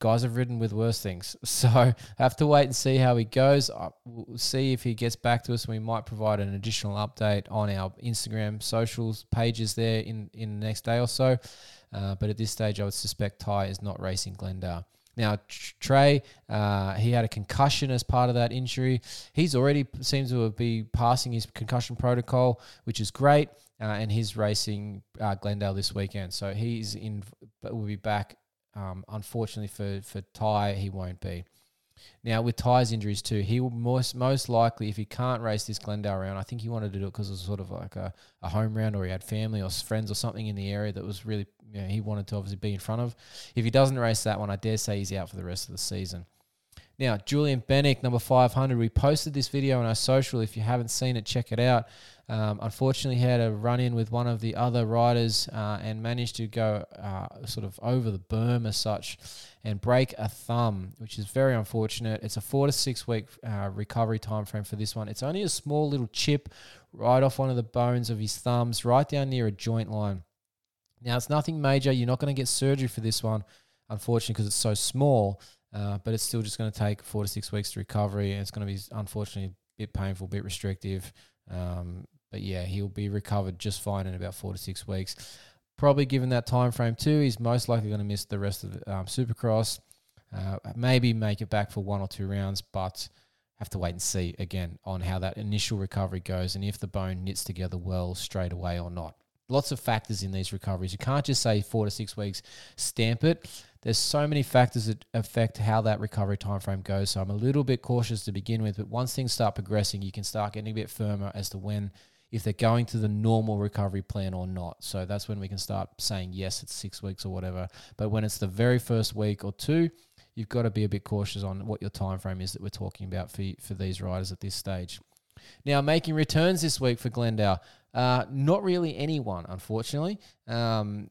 guys have ridden with worse things. So have to wait and see how he goes. We'll see if he gets back to us. We might provide an additional update on our Instagram socials pages there in, in the next day or so. Uh, but at this stage, I would suspect Ty is not racing Glendale. Now, Trey, uh, he had a concussion as part of that injury. He's already seems to be passing his concussion protocol, which is great. Uh, and he's racing uh, Glendale this weekend, so he's in. Will be back. Um, unfortunately for for Ty, he won't be. Now with Ty's injuries too, he will most most likely if he can't race this Glendale round, I think he wanted to do it because it was sort of like a, a home round or he had family or friends or something in the area that was really you know, he wanted to obviously be in front of. If he doesn't race that one, I dare say he's out for the rest of the season. Now, Julian Bennick, number 500, we posted this video on our social. If you haven't seen it, check it out. Um, unfortunately, he had a run in with one of the other riders uh, and managed to go uh, sort of over the berm as such and break a thumb, which is very unfortunate. It's a four to six week uh, recovery time frame for this one. It's only a small little chip right off one of the bones of his thumbs, right down near a joint line. Now, it's nothing major. You're not going to get surgery for this one, unfortunately, because it's so small. Uh, but it's still just going to take four to six weeks to recovery, and it's going to be unfortunately a bit painful, a bit restrictive. Um, but yeah, he'll be recovered just fine in about four to six weeks. Probably given that time frame too, he's most likely going to miss the rest of um, Supercross. Uh, maybe make it back for one or two rounds, but have to wait and see again on how that initial recovery goes and if the bone knits together well straight away or not lots of factors in these recoveries. You can't just say four to six weeks, stamp it. There's so many factors that affect how that recovery timeframe goes. So I'm a little bit cautious to begin with, but once things start progressing, you can start getting a bit firmer as to when if they're going to the normal recovery plan or not. So that's when we can start saying yes, it's six weeks or whatever. But when it's the very first week or two, you've got to be a bit cautious on what your time frame is that we're talking about for for these riders at this stage. Now, making returns this week for Glendale, uh, not really anyone, unfortunately. Um,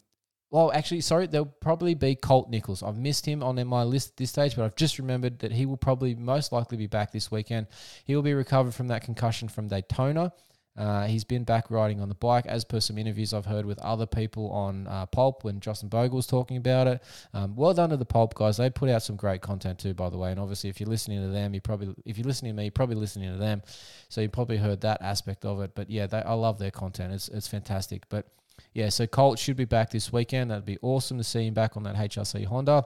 well, actually, sorry, there'll probably be Colt Nichols. I've missed him on my list at this stage, but I've just remembered that he will probably most likely be back this weekend. He will be recovered from that concussion from Daytona. Uh, he's been back riding on the bike, as per some interviews I've heard with other people on uh, Pulp when Justin Bogle was talking about it. Um, well done to the Pulp guys; they put out some great content too, by the way. And obviously, if you're listening to them, you probably if you're listening to me, you're probably listening to them, so you probably heard that aspect of it. But yeah, they, I love their content; it's it's fantastic. But yeah, so Colt should be back this weekend. That'd be awesome to see him back on that HRC Honda.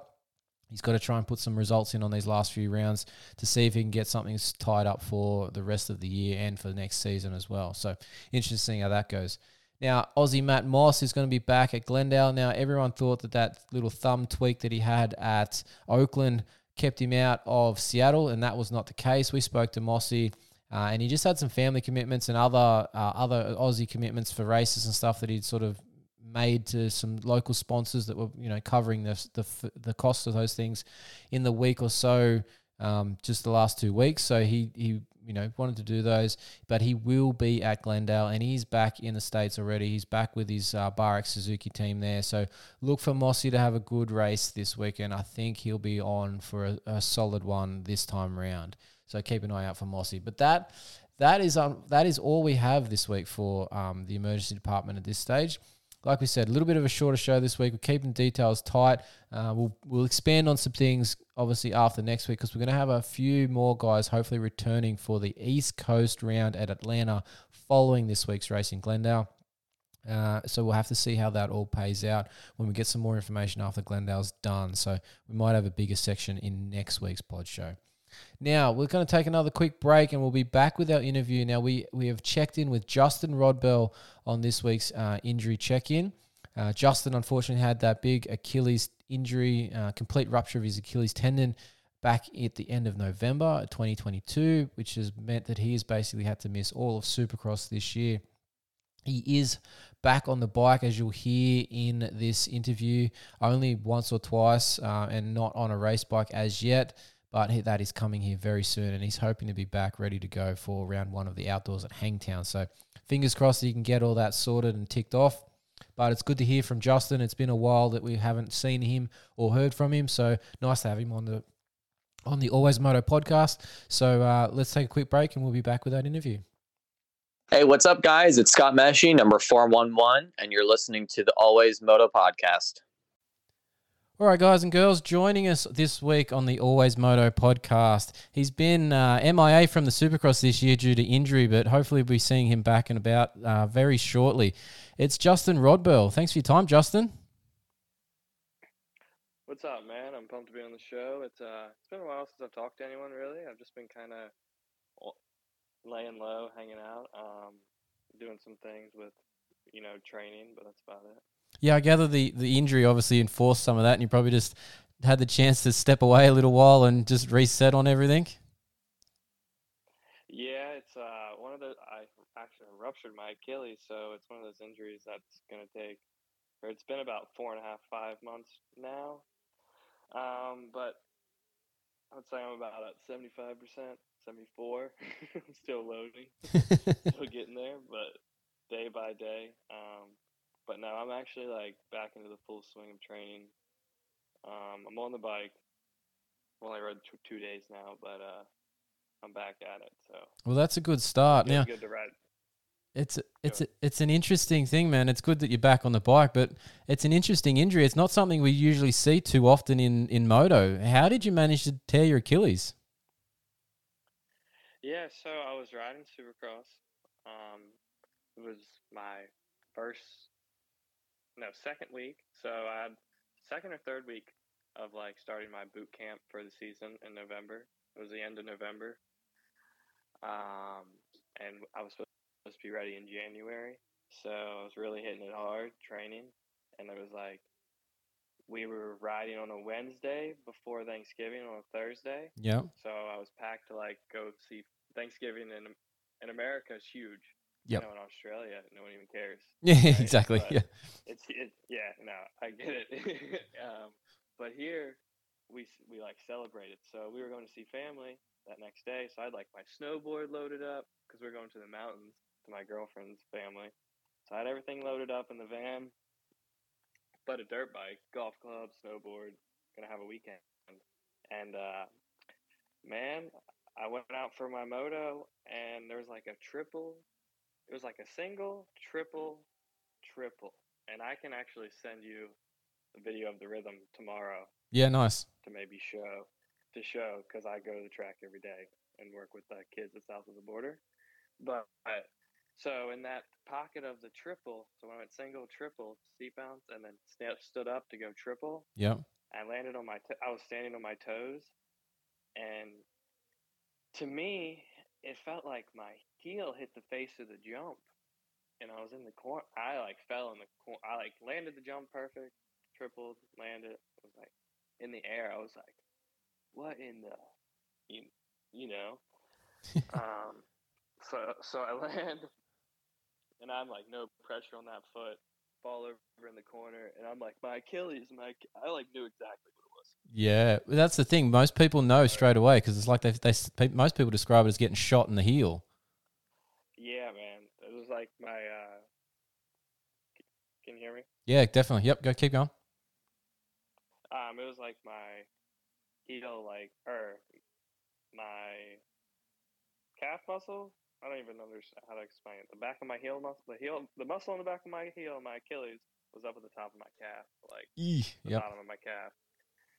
He's got to try and put some results in on these last few rounds to see if he can get something tied up for the rest of the year and for the next season as well. So interesting how that goes. Now, Aussie Matt Moss is going to be back at Glendale. Now, everyone thought that that little thumb tweak that he had at Oakland kept him out of Seattle, and that was not the case. We spoke to Mossy Uh, and he just had some family commitments and other uh, other Aussie commitments for races and stuff that he'd sort of made to some local sponsors that were you know covering the the, the cost of those things in the week or so um, just the last two weeks. So he he you know wanted to do those but he will be at Glendale and he's back in the states already. He's back with his uh, Bar Suzuki team there. So look for Mossy to have a good race this weekend. I think he'll be on for a, a solid one this time round so keep an eye out for Mossy but that that is um, that is all we have this week for um, the emergency department at this stage like we said, a little bit of a shorter show this week. We're keeping details tight. Uh, we'll we'll expand on some things obviously after next week because we're going to have a few more guys hopefully returning for the East Coast round at Atlanta following this week's race in Glendale. Uh, so we'll have to see how that all pays out when we get some more information after Glendale's done. So we might have a bigger section in next week's pod show. Now we're going to take another quick break, and we'll be back with our interview. Now we we have checked in with Justin Rodbell on this week's uh, injury check-in. Uh, Justin unfortunately had that big Achilles injury, uh, complete rupture of his Achilles tendon back at the end of November 2022, which has meant that he has basically had to miss all of Supercross this year. He is back on the bike, as you'll hear in this interview, only once or twice, uh, and not on a race bike as yet but he, that is coming here very soon, and he's hoping to be back ready to go for round one of the outdoors at Hangtown. So fingers crossed that he can get all that sorted and ticked off. But it's good to hear from Justin. It's been a while that we haven't seen him or heard from him, so nice to have him on the on the Always Moto podcast. So uh, let's take a quick break, and we'll be back with that interview. Hey, what's up, guys? It's Scott Meshey, number 411, and you're listening to the Always Moto podcast. All right, guys and girls, joining us this week on the Always Moto podcast. He's been uh, MIA from the Supercross this year due to injury, but hopefully we'll be seeing him back and about uh, very shortly. It's Justin Rodbell. Thanks for your time, Justin. What's up, man? I'm pumped to be on the show. It's uh, it's been a while since I've talked to anyone really. I've just been kind of laying low, hanging out, um, doing some things with, you know, training, but that's about it. Yeah, I gather the, the injury obviously enforced some of that, and you probably just had the chance to step away a little while and just reset on everything. Yeah, it's uh, one of the I actually ruptured my Achilles, so it's one of those injuries that's gonna take, or it's been about four and a half, five months now. Um, but I would say I'm about at seventy five percent, seventy four, still loading, still getting there, but day by day. Um, but no, I'm actually like back into the full swing of training. Um, I'm on the bike. I've only rode two, two days now, but uh, I'm back at it. So well, that's a good start. Now good to ride. it's it's it's an interesting thing, man. It's good that you're back on the bike, but it's an interesting injury. It's not something we usually see too often in in moto. How did you manage to tear your Achilles? Yeah, so I was riding Supercross. Um, it was my first, no, second week. So I had second or third week of like starting my boot camp for the season in November. It was the end of November. Um, and I was supposed to be ready in January. So I was really hitting it hard training. And it was like, we were riding on a Wednesday before Thanksgiving on a Thursday. Yeah. So I was packed to like go see Thanksgiving in in America is huge. Yep. You know, in Australia, no one even cares. Yeah, Right, exactly. but- Yeah. It's it, yeah, no, I get it. um, but here we we like celebrated. So we were going to see family that next day. So I had like my snowboard loaded up because we are going to the mountains to my girlfriend's family. So I had everything loaded up in the van, but a dirt bike, golf club, snowboard. Gonna have a weekend, and uh, man, I went out for my moto, and there was like a triple. It was like a single, triple, triple, and I can actually send you a video of the rhythm tomorrow Yeah, nice. to maybe show to show because I go to the track every day and work with the kids at south of the border. But so in that pocket of the triple, so when I went single, triple, steep bounce, and then stood up to go triple, Yep. I landed on my. T- I was standing on my toes, and to me, it felt like my heel hit the face of the jump, and I was in the corner. I like fell in the corner. I like landed the jump perfect, tripled, landed. I was like in the air. I was like, what in the, you, you know. um, So so I land, and I'm like no pressure on that foot. Fall over in the corner, and I'm like my Achilles, My I like knew exactly what it was. Yeah, that's the thing. Most people know straight away because it's like they, they most people describe it as getting shot in the heel. Yeah, man, it was like my. uh Can you hear me? Yeah, definitely. Yep, go keep going. Um, it was like my heel, like or my calf muscle. I don't even understand how to explain it. The back of my heel muscle, the heel, the muscle on the back of my heel, my Achilles, was up at the top of my calf, like Eeh, the Yep. bottom of my calf.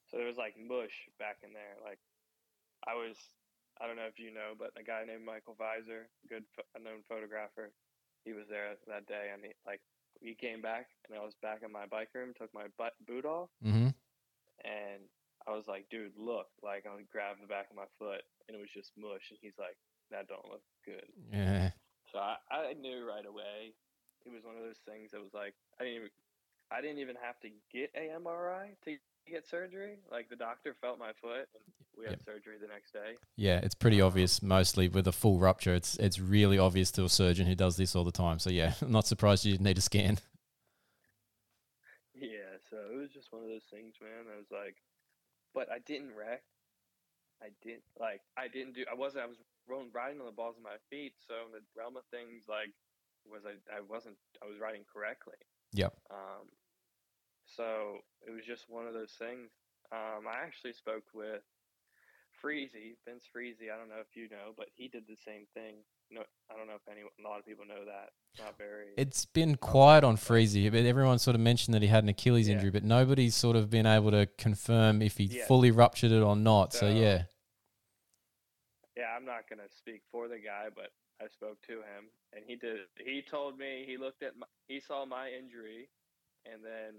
So there was like mush back in there. Like I was, I don't know if you know, but a guy named Michael Visor, good a known photographer, he was there that day, and he like he came back, and I was back in my bike room, took my butt, boot off, Mm-hmm. and I was like, dude, look, like I grabbed the back of my foot, and it was just mush, and he's like, that don't look good. Yeah. So I, I knew right away. It was one of those things that was like I didn't even I didn't even have to get a MRI to get surgery. Like the doctor felt my foot and we had Yep. surgery the next day. Yeah, it's pretty obvious. Mostly with a full rupture, it's it's really obvious to a surgeon who does this all the time. So yeah, I'm not surprised you didn't need a scan. Yeah, so it was just one of those things, man. I was like but I didn't wreck. I didn't like I didn't do I wasn't I was rolling riding on the balls of my feet, so in the realm of things like was I I wasn't I was riding correctly. Yep. Um, so it was just one of those things. Um, I actually spoke with Friese, Vince Friese. I don't know if you know, but he did the same thing. No, I don't know if anyone, a lot of people know that. It's not very. It's been quiet on Friese, but everyone sort of mentioned that he had an Achilles Yeah. injury, but nobody's sort of been able to confirm if he Yeah. fully ruptured it or not. So, So- yeah. yeah, I'm not gonna speak for the guy, but I spoke to him, and he did. He told me he looked at my, he saw my injury, and then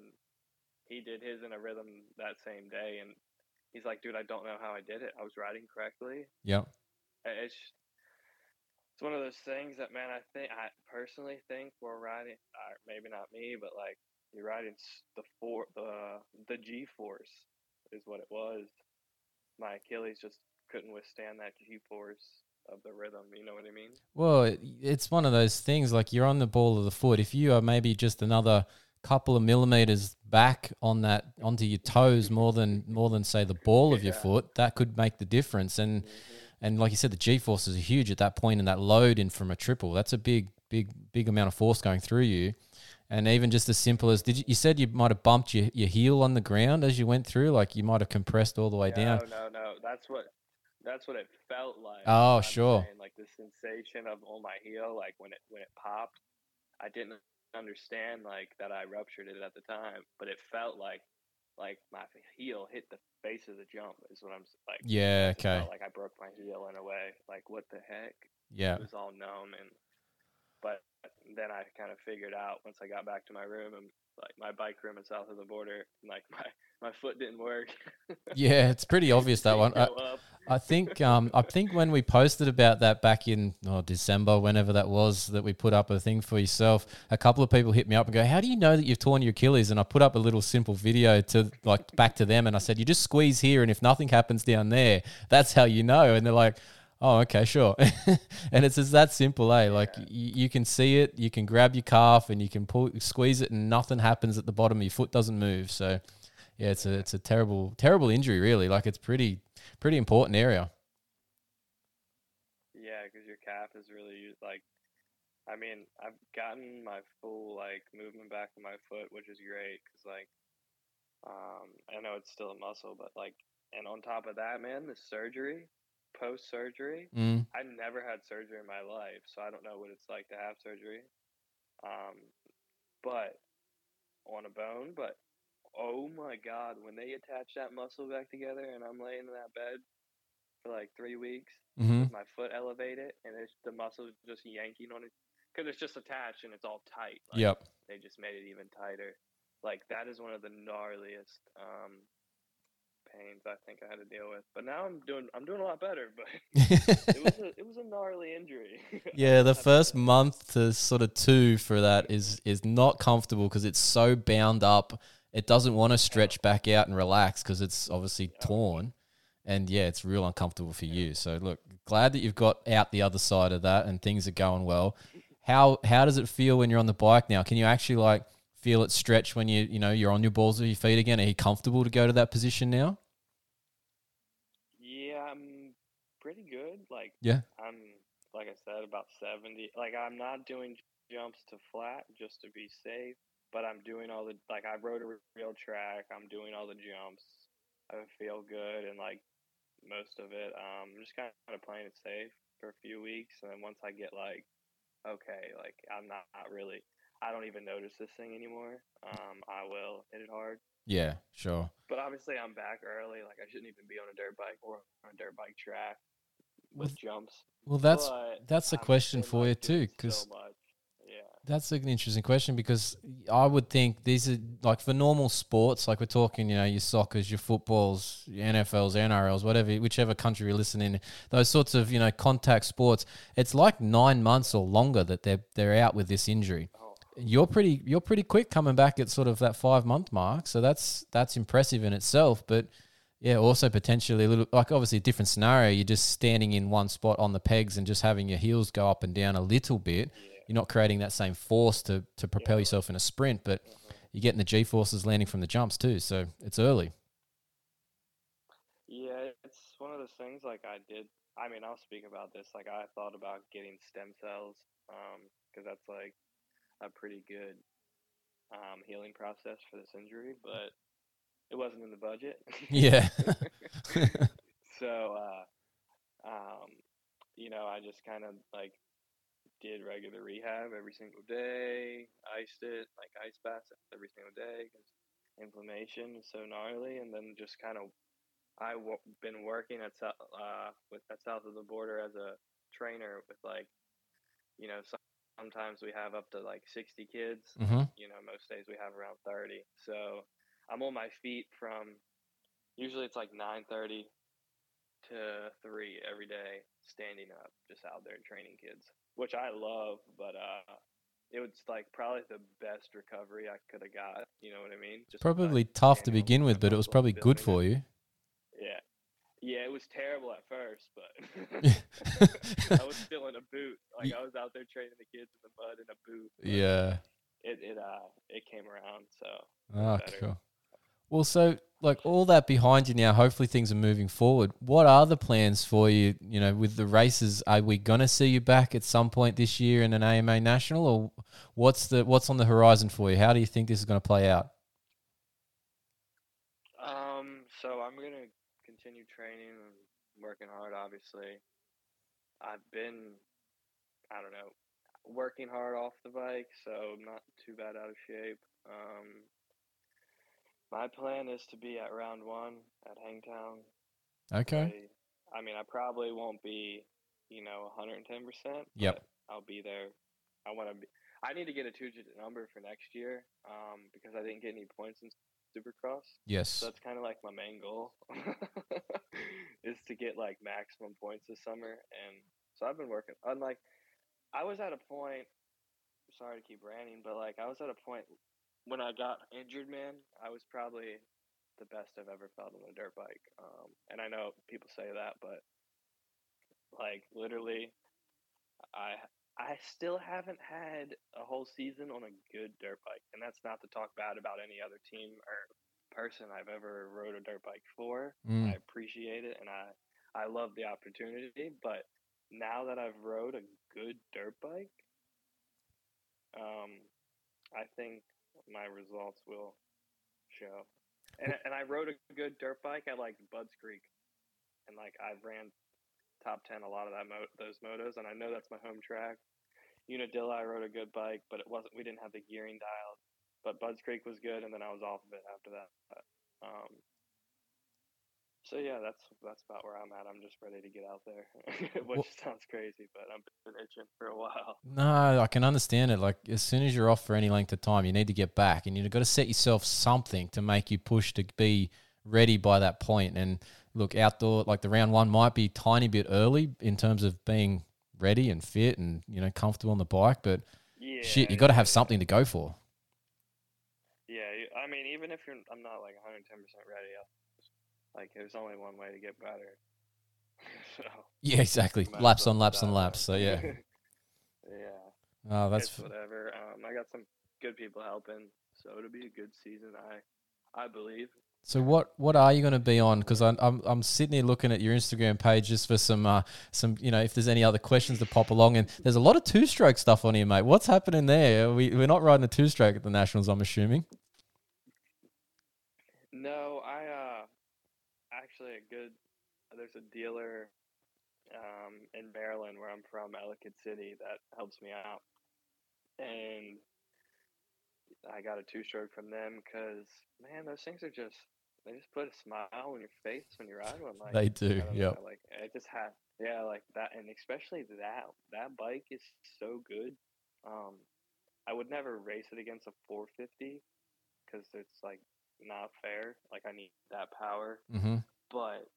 he did his in a rhythm that same day, and he's like, "Dude, I don't know how I did it. I was riding correctly. Yep. I- it's it's one of those things that man I think I personally think we're riding uh, maybe not me but like you're riding the for the the G force is what it was my Achilles just couldn't withstand that G force of the rhythm you know what I mean Well, it- it's one of those things like you're on the ball of the foot. If you are maybe just another couple of millimeters back on that onto your toes more than more than say the ball of your foot, that could make the difference. And and like you said, the G forces are huge at that point, and that load in from a triple, that's a big, big, big amount of force going through you. And even just as simple as did you, you said you might have bumped your, your heel on the ground as you went through, like you might have compressed all the way down. no no no that's what that's what it felt like Oh, I'm sure. saying, like the sensation of on my heel like when it when it popped I didn't understand like that I ruptured it at the time but it felt like like my heel hit the base of the jump is what I'm like Yeah, okay. like I broke my heel in a way like what the heck Yeah. it was all numb and but then I kind of figured out once I got back to my room and like my bike room in south of the border And, like my my foot didn't work Yeah, it's pretty obvious that one. I. I think um, I think when we posted about that back in oh, December, whenever that was, that we put up a thing for yourself, a couple of people hit me up and go, "How do you know that you've torn your Achilles?" And I put up a little simple video to like back to them, and I said, "You just squeeze here, and if nothing happens down there, that's how you know." And they're like. Oh, okay, sure. and it's just that simple, eh? Like y- you can see it, you can grab your calf, and you can pull, squeeze it, and nothing happens at the bottom. Your foot doesn't move. So, yeah, it's a it's a terrible terrible injury, really. Like it's pretty pretty important area. Yeah, because your calf is really like. I mean, I've gotten my full like movement back in my foot, which is great because like, um, I know it's still a muscle, but like, and on top of that, man, the surgery, post surgery, Mm. I never had surgery in my life, so I don't know what it's like to have surgery. Um, but on a bone, but oh my god, when they attach that muscle back together and I'm laying in that bed for like three weeks, hmm with my foot elevated and it's the muscle just yanking on it because it's just attached and it's all tight. Like, Yep. They just made it even tighter. Like that is one of the gnarliest um, pains I think I had to deal with. But now I'm doing I'm doing a lot better. But it was a it was a gnarly injury. yeah, the first month to sort of two for that is is not comfortable because it's so bound up. It doesn't want to stretch back out and relax because it's obviously torn. and yeah, it's real uncomfortable for you. So look, glad that you've got out the other side of that and things are going well. How how does it feel when you're on the bike now? Can you actually like feel it stretch when you you know you're on your balls of your feet again? Are you comfortable to go to that position now? Yeah, I'm pretty good. Like Yeah. I'm like I said about 70. Like I'm not doing jumps to flat just to be safe, but I'm doing all the like I rode a real track. I'm doing all the jumps. I feel good and like most of it. Um, I'm just kind of playing it safe for a few weeks, and then once I get like okay, like I'm not, not really. I don't even notice this thing anymore. Um, I will hit it hard. Yeah, sure. But obviously, I'm back early. Like I shouldn't even be on a dirt bike or on a dirt bike track with Well, jumps. Well, that's But that's I'm question for you too, because so. Yeah. That's an interesting question because I would think these are like for normal sports, like we're talking, you know, your soccer's, your footballs, your NFLs, NRLs, whatever, whichever country you're listening, those sorts of, you know, contact sports, it's like nine months or longer that they're they're out with this injury. Oh, You're pretty you're pretty quick coming back at sort of that five month mark. So that's that's impressive in itself. But yeah, also potentially a little like obviously a different scenario. You're just standing in one spot on the pegs and just having your heels go up and down a little bit yeah. You're not creating that same force to to propel yourself in a sprint, but you're getting the G forces landing from the jumps too. So it's early. Yeah, it's one of those things. Like I did. I mean, I'll speak about this. Like I thought about getting stem cells, um, because that's like a pretty good um, healing process for this injury, but it wasn't in the budget. Yeah. so, uh, um, you know, I just kind of like did regular rehab every single day, iced it, like ice baths every single day because inflammation is so gnarly, and then just kind of I w- been working at uh with at south of the border as a trainer with like, you know, some, sometimes we have up to like sixty kids. hmm You know, most days we have around thirty. So I'm on my feet from usually it's like nine thirty to three every day, standing up, just out there training kids, which I love. But uh, it was like probably the best recovery I could have got. You know what I mean? Just Probably tough to begin with, but it was probably good for you. Yeah. Yeah, it was terrible at first, but I was still in a boot. Like I was out there training the kids in the mud in a boot. yeah. It it uh it came around, so Oh, better. cool. Well, so like all that behind you now, hopefully things are moving forward. What are the plans for you? You know, with the races, are we gonna see you back at some point this year in an AMA national, or what's the what's on the horizon for you? How do you think this is to play out? Um, so I'm gonna continue training and working hard. Obviously, I've been, I don't know, working hard off the bike, so I'm not too bad out of shape. Um, my plan is to be at round one at Hangtown. Okay. I, I mean, I probably won't be, you know, 110 percent. Yep. I'll be there. I want to be. I need to get a two-digit number for next year, um, because I didn't get any points in Supercross. Yes. So that's kind of like my main goal is to get like maximum points this summer. And so I've been working on like, I was at a point, sorry to keep ranting, but like I was at a point when I got injured, man, I was probably the best I've ever felt on a dirt bike. Um, and I know people say that, but like literally, I I still haven't had a whole season on a good dirt bike, and that's not to talk bad about any other team or person I've ever rode a dirt bike for. Mm. I appreciate it, and I I love the opportunity. But now that I've rode a good dirt bike, um, I think my results will show. And and I rode a good dirt bike I like Budds Creek, and like I've ran top ten a lot of that mo- those motos, and I know that's my home track. Unadilla, I rode a good bike, but it wasn't. We didn't have the gearing dialed. But Budds Creek was good, and then I was off of it after that. Um, so yeah, that's that's about where I'm at. I'm just ready to get out there, which Well- sounds crazy, but I've been itching for a while. No, I can understand it. Like as soon as you're off for any length of time, you need to get back, and you've got to set yourself something to make you push to be ready by that point. And look, outdoor like the round one might be a tiny bit early in terms of being ready and fit and you know comfortable on the bike, but Yeah, shit, you got to have something to go for. Yeah, I mean, even if you're, I'm not like 110 percent ready. I'll, like there's only one way to get better. so Yeah, exactly. Laps on laps on laps. So yeah. yeah. Oh, that's it's whatever. Um, I got some good people helping, so it'll be a good season. I I believe. So what what are you going to be on? Because I'm, I'm I'm sitting here looking at your Instagram page just for some uh, some you know if there's any other questions to pop along and there's a lot of two stroke stuff on here, mate. What's happening there? We we're not riding a two stroke at the Nationals, I'm assuming. No, I uh actually a good. There's a dealer um, in Maryland where I'm from, Ellicott City, that helps me out, and I got a two stroke from them because man, those things are just they just put a smile on your face when you ride one. Like They do, know, Like it just has, yeah, like that, and especially that that bike is so good. Um, I would never race it against a 450 because it's like not fair. Like I need that power, Mm-hmm. But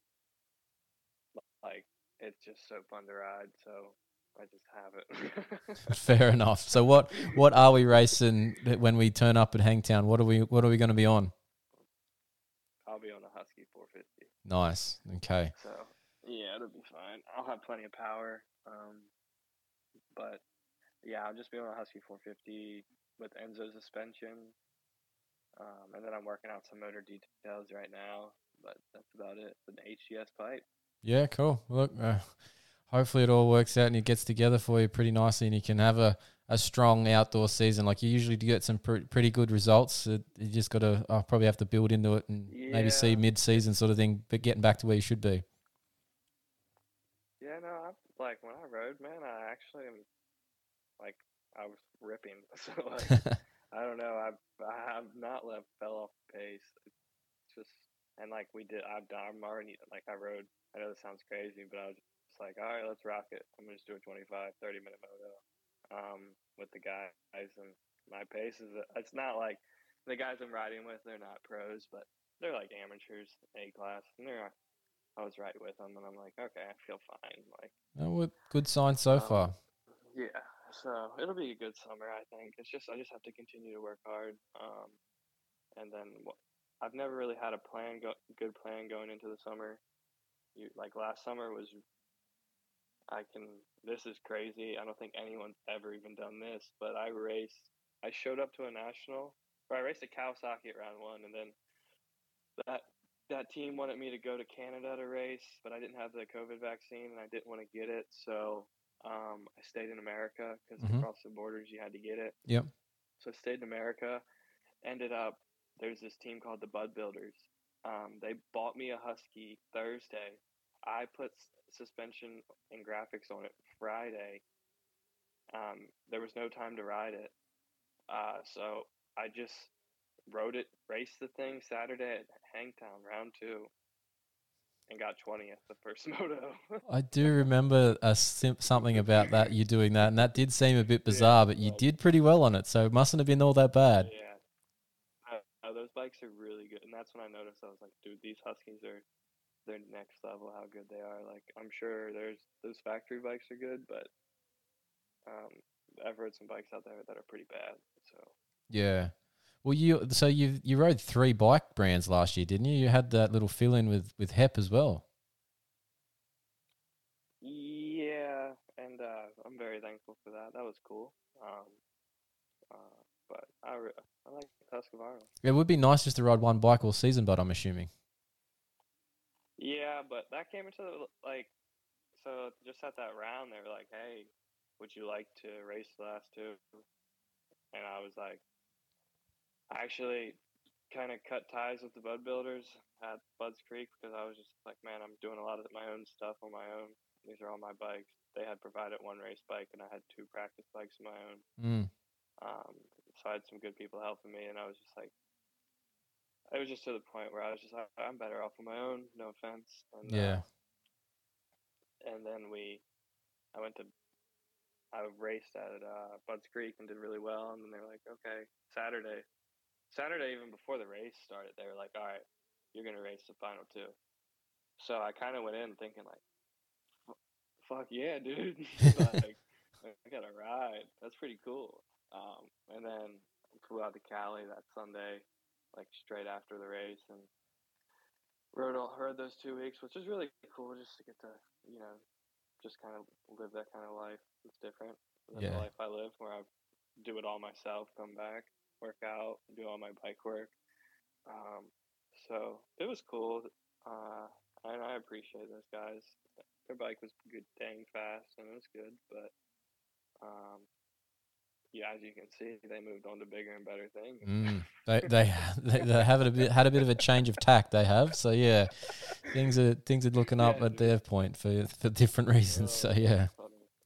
like it's just so fun to ride. So I just have it. Fair enough. So what what are we racing when we turn up at Hangtown? What are we what are we going to be on? I'll be on a Husky 450. Nice. Okay. So yeah, it'll be fine. I'll have plenty of power. Um, but yeah, I'll just be on a Husky 450 with Enzo suspension. Um, and then I'm working out some motor details right now, but that's about it. It's an HGS pipe. Yeah. Cool. Look. Uh, hopefully it all works out and it gets together for you pretty nicely and you can have a, a strong outdoor season. Like you usually do get some pr- pretty good results. It, you just got to uh, probably have to build into it and maybe see mid season sort of thing, but getting back to where you should be. Yeah, no, I'm like when I rode, man, I actually am like I was ripping. So like, I don't know. I've I have not left fell off pace. It's just and like we did. I've done. I'm already like I rode. I know this sounds crazy, but I was just like, all right, let's rock it. I'm gonna just do a 25, 30 minute moto, um, with the guys, and my pace is. It's not like the guys I'm riding with. They're not pros, but they're like amateurs, A class, and they're. I was right with them, and I'm like, okay, I feel fine. Like. Oh, good sign so Um, far. Yeah, so it'll be a good summer, I think. It's just I just have to continue to work hard, um, and then I've never really had a plan, go, good plan going into the summer. You like last summer was. I can. This is crazy. I don't think anyone's ever even done this, but I raced. I showed up to a national, or I raced a Kawasaki at round one, and then that that team wanted me to go to Canada to race, but I didn't have the COVID vaccine and I didn't want to get it, so um, I stayed in America because Mhm. across the borders you had to get it. Yep. So I stayed in America. Ended up there's this team called the Bud Builders. Um, they bought me a Husky Thursday. I put s- suspension and graphics on it Friday. Um, there was no time to ride it, uh, so I just rode it, raced the thing Saturday at Hangtown round two, and got twentieth the first moto. I do remember a sim- something about that you doing that, and that did seem a bit bizarre, but you like- did pretty well on it, so it mustn't have been all that bad. Yeah. Uh, those bikes are really good, and that's when I noticed I was like, dude, these Huskies are they're next level. How good they are! Like I'm sure there's those factory bikes are good, but um, I've rode some bikes out there that are pretty bad. So Yeah. Well, you so you you rode three bike brands last year, didn't you? You had that little fill in with with Hep as well. yeah, and uh, I'm very thankful for that. That was cool. Um, uh, but I re- I like. It would be nice just to ride one bike all season, but I'm assuming. Yeah, but that came into the, like, so just at that round, they were like, "Hey, would you like to race the last two? And I was like, I actually kind of cut ties with the Bud Builders at Budds Creek because I was just like, man, I'm doing a lot of my own stuff on my own. These are all my bikes. They had provided one race bike, and I had two practice bikes of my own. Mm. Um, so I had some good people helping me, and I was just like, it was just to the point where I was just like, I'm better off on my own. No offense. And, uh, Yeah. and then we, I went to, I raced at uh, Budds Creek and did really well. And then they were like, okay, Saturday, Saturday even before the race started, they were like, all right, you're gonna race the final two. So I kind of went in thinking like, fuck yeah, dude, like I got to ride. That's pretty cool. Um, and then flew out to Cali that Sunday, like straight after the race, and rode all rode those two weeks, which was really cool just to get to you know just kind of live that kind of life. It's different than Yeah. the life I live, where I do it all myself, come back, work out, do all my bike work. Um, so it was cool, uh, and I appreciate those guys. Their bike was good, dang fast, and it was good, but um, yeah, as you can see, they moved on to bigger and better things. Mm, they they they, they have it a bit had a bit of a change of tack. They have so yeah, things are things are looking up Yeah, at their point for for different reasons. So Oh, yeah.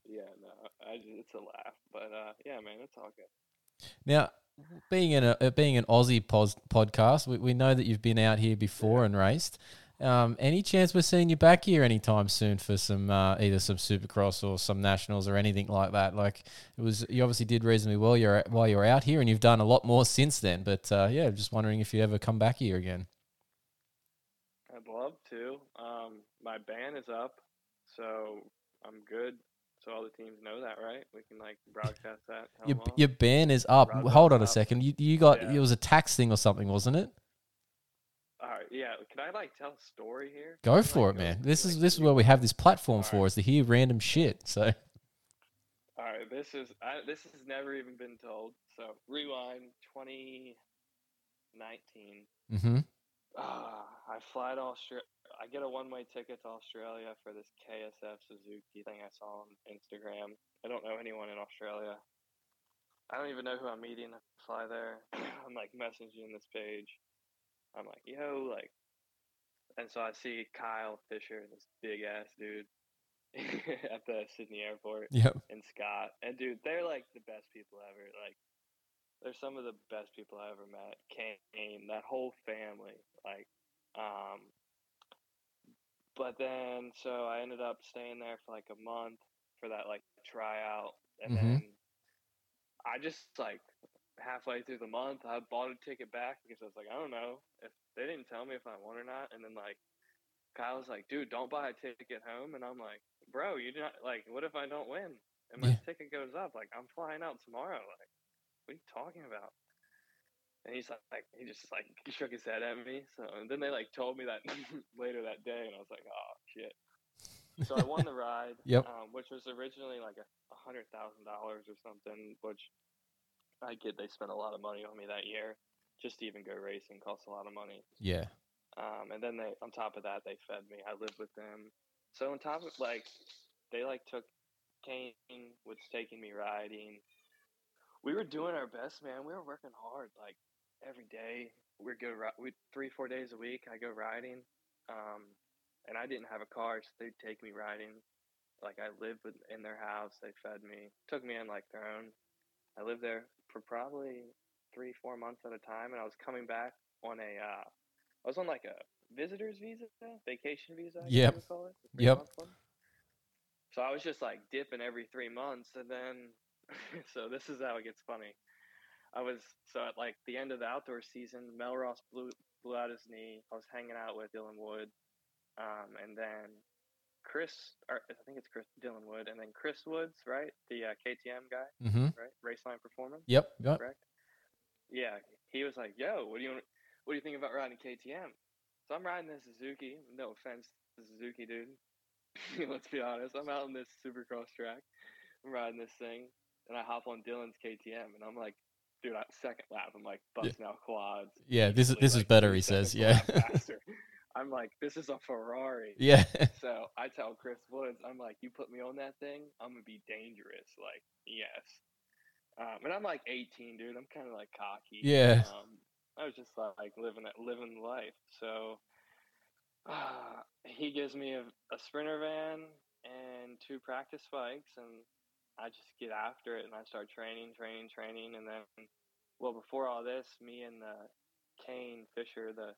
Yeah, no, I just, it's a laugh, but uh, yeah, man, it's all good. Now, being in a being an Aussie pos- podcast, we, we know that you've been out here before and raced. Um, any chance we're seeing you back here anytime soon for some uh, either some Supercross or some nationals or anything like that? Like it was, you obviously did reasonably well you're, while you were out here, and you've done a lot more since then. But uh, yeah, just wondering if you ever come back here again. I'd love to. Um, my ban is up, so I'm good. So all the teams know that, right? We can like broadcast that. Your your ban is up. Round Hold on a second. You you got Yeah. it was a tax thing or something, wasn't it? All right, yeah. Can I like tell a story here? Go for like, it, man. This is this is where we have this platform All for right. is to hear random shit. So All right, this is I, this has never even been told. So rewind 2019. hmm Ah, I fly to Australia. I get a one-way ticket to Australia for this KSF Suzuki thing I saw on Instagram. I don't know anyone in Australia. I don't even know who I'm meeting to fly there. I'm like messaging this page. I'm like, yo, like, and so I see Kyle Fisher, this big ass dude, at the Sydney airport yep. and Scott. And dude, they're like the best people ever. Like they're some of the best people I ever met. Kane, that whole family. Like, um but then so I ended up staying there for like a month for that like tryout and Mhm. then I just like halfway through the month I bought a ticket back because I was like, I don't know if they didn't tell me if I won or not and then like Kyle was like, dude, don't buy a ticket home and I'm like, bro, you not like what if I don't win? And my Yeah. ticket goes up, like I'm flying out tomorrow. Like, what are you talking about? And he's like, like he just like he shook his head at me. So and then they like told me that later that day, and I was like, oh shit. So I won the ride, Yep. um, which was originally like a a hundred thousand dollars or something. Which I get they spent a lot of money on me that year. Just to even go racing costs a lot of money. Yeah. Um, and then they, on top of that, they fed me. I lived with them. So on top of like, they like took Kane was taking me riding. We were doing our best, man. We were working hard, like every day. We'd go we three, four days a week. I go riding, um, and I didn't have a car, so they'd take me riding. Like I lived with, in their house. They fed me, took me in like their own. I lived there for probably three, four months at a time, and I was coming back on a. Uh, I was on like a visitor's visa, vacation visa. I Yep. call it. Yep. So I was just like dipping every three months, and then, so this is how it gets funny. I was so at like the end of the outdoor season, Melross blew blew out his knee. I was hanging out with Dylan Wood, um, and then Chris, or I think it's Chris Dylan Wood, and then Chris Woods, right, the uh, KTM guy, Mm-hmm. right, Raceline Performance Yep. Yep. correct? Yeah, he was like, "Yo, what do you what do you think about riding KTM?" So I'm riding this Suzuki. No offense to Suzuki, dude. Let's be honest. I'm out on this Supercross track. I'm riding this thing, and I hop on Dylan's KTM, and I'm like, "Dude, I, second lap, I'm like busting out quads." Yeah, this is this is better. He says. Yeah. I'm like, "This is a Ferrari." yeah. So I tell Chris Woods, I'm like, you put me on that thing, I'm gonna be dangerous. Like, yes. Um, and I'm like 18, dude. I'm kind of like cocky. Yeah. Um, I was just like living it, living life. So uh, he gives me a, a sprinter van and two practice bikes, and I just get after it and I start training, training, training, and then, well, before all this, me and the Kane Fisher, the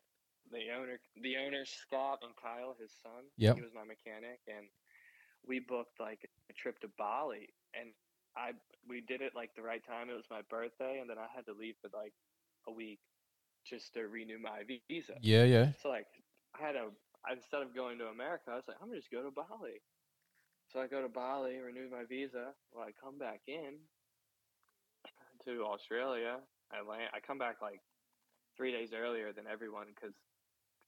the owner, the owner Scott and Kyle, his son. He was my mechanic, and we booked like a trip to Bali, and I we did it like the right time. It was my birthday, and then I had to leave for like a week just to renew my visa. Yeah. Yeah. So like I had a instead of going to America, I was like, I'm gonna just go to Bali. So I go to Bali, renew my visa. Well, I come back in to Australia. I land. I come back like three days earlier than everyone because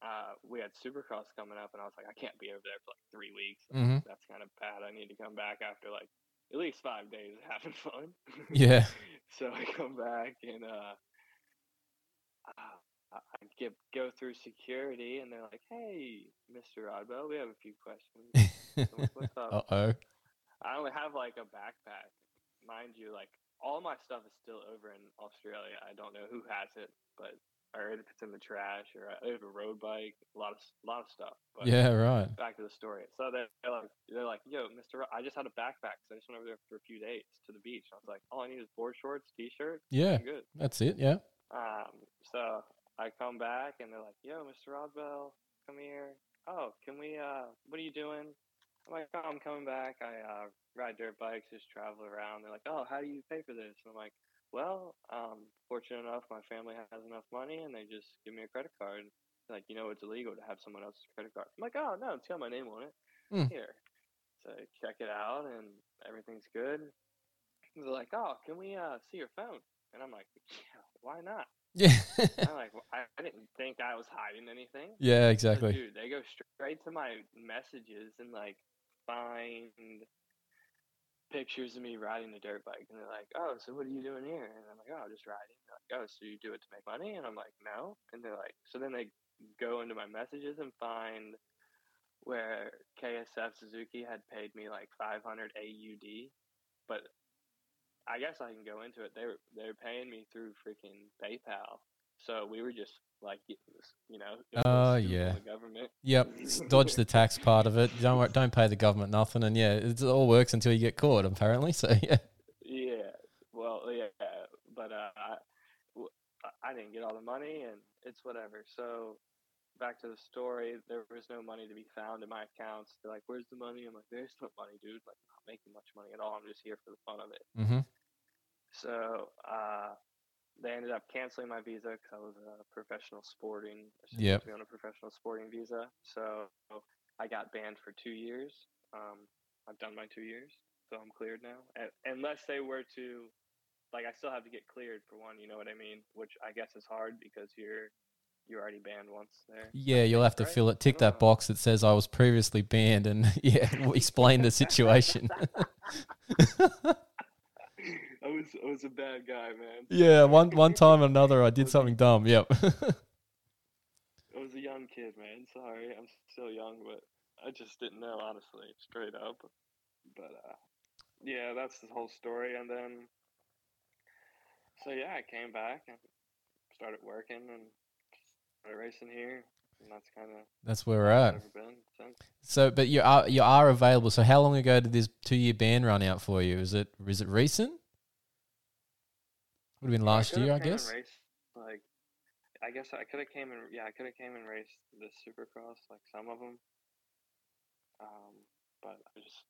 uh, we had Supercross coming up, and I was like, I can't be over there for like three weeks. Mhm. That's kind of bad. I need to come back after like at least five days of having fun. Yeah. so I come back and uh, I I get go through security, and they're like, "Hey, Mr. Rodbell, we have a few questions." Like, What's up? uh oh. I only have like a backpack, mind you. Like all my stuff is still over in Australia. I don't know who has it, but or if it's in the trash, or I have a road bike, a lot of s- lot of stuff. But Yeah. Right. back to the story. So they're, they're like, they're like, yo, Mister, I just had a backpack, so I just went over there for a few days to the beach. I was like, all I need is board shorts, t-shirt, Yeah. Good. That's it. Yeah. Um, so I come back and they're like, "Yo, Mr. Rodbell, come here. Oh, can we? Uh, what are you doing?" I'm like, "Oh, I'm coming back. I uh, ride dirt bikes, just travel around." They're like, "Oh, how do you pay for this?" And I'm like, "Well, um, fortunate enough, my family has enough money, and they just give me a credit card. Like, you know, it's illegal to have someone else's credit card." I'm like, "Oh no, it's got my name on it. Hmm. Here." So I check it out, and everything's good. They're like, "Oh, can we uh, see your phone?" And I'm like, "Yeah, why not?" Yeah. I'm like, well, I, I didn't think I was hiding anything. yeah. So, Exactly. dude, they go straight to my messages and like find pictures of me riding a dirt bike, and they're like, "Oh, so what are you doing here?" And I'm like, "Oh, just riding." They're like, "Oh, so you do it to make money?" And I'm like, "No." And they're like, so then they go into my messages and find where KSF Suzuki had paid me like 500 AUD, but I guess I can go into it. They were they were paying me through freaking PayPal, so we were just like, you know, Oh, stupid yeah. The government. Yep. Dodge the tax part of it. Don't don't pay the government nothing, and yeah, it all works until you get caught. Apparently. So yeah. Yeah. Well, yeah, but uh, I- I didn't get all the money, and it's whatever. So back to the story, there was no money to be found in my accounts. They're like, "Where's the money?" I'm like, "There's no money, dude. Like, I'm not making much money at all. I'm just here for the fun of it." Mm-hmm. So uh, they ended up canceling my visa because I was a professional sporting. Yeah. To be on a professional sporting visa, so I got banned for two years. Um, I've done my two years, so I'm cleared now. And, unless they were to, like, I still have to get cleared for one. You know what I mean? Which I guess is hard because you're you're already banned once there. Yeah, you'll have to right? fill it. Tick that box that says I was previously banned, and yeah, explain the situation. I was I was a bad guy, man. yeah, one one time or another, I did something dumb. Yep. I was a young kid, man. Sorry, I'm still young, but I just didn't know, honestly, straight up. But uh, yeah, that's the whole story. And then, so yeah, I came back and started working and started racing here, and that's kind of That's where we're at. been since. So, but you are you are available. So, how long ago did this two year ban run out for you? Is it is it recent? Would have been last coulda year, I guess. raced, like, I guess I could have came and yeah, I could have came and raced the Supercross, like some of them. Um, but I just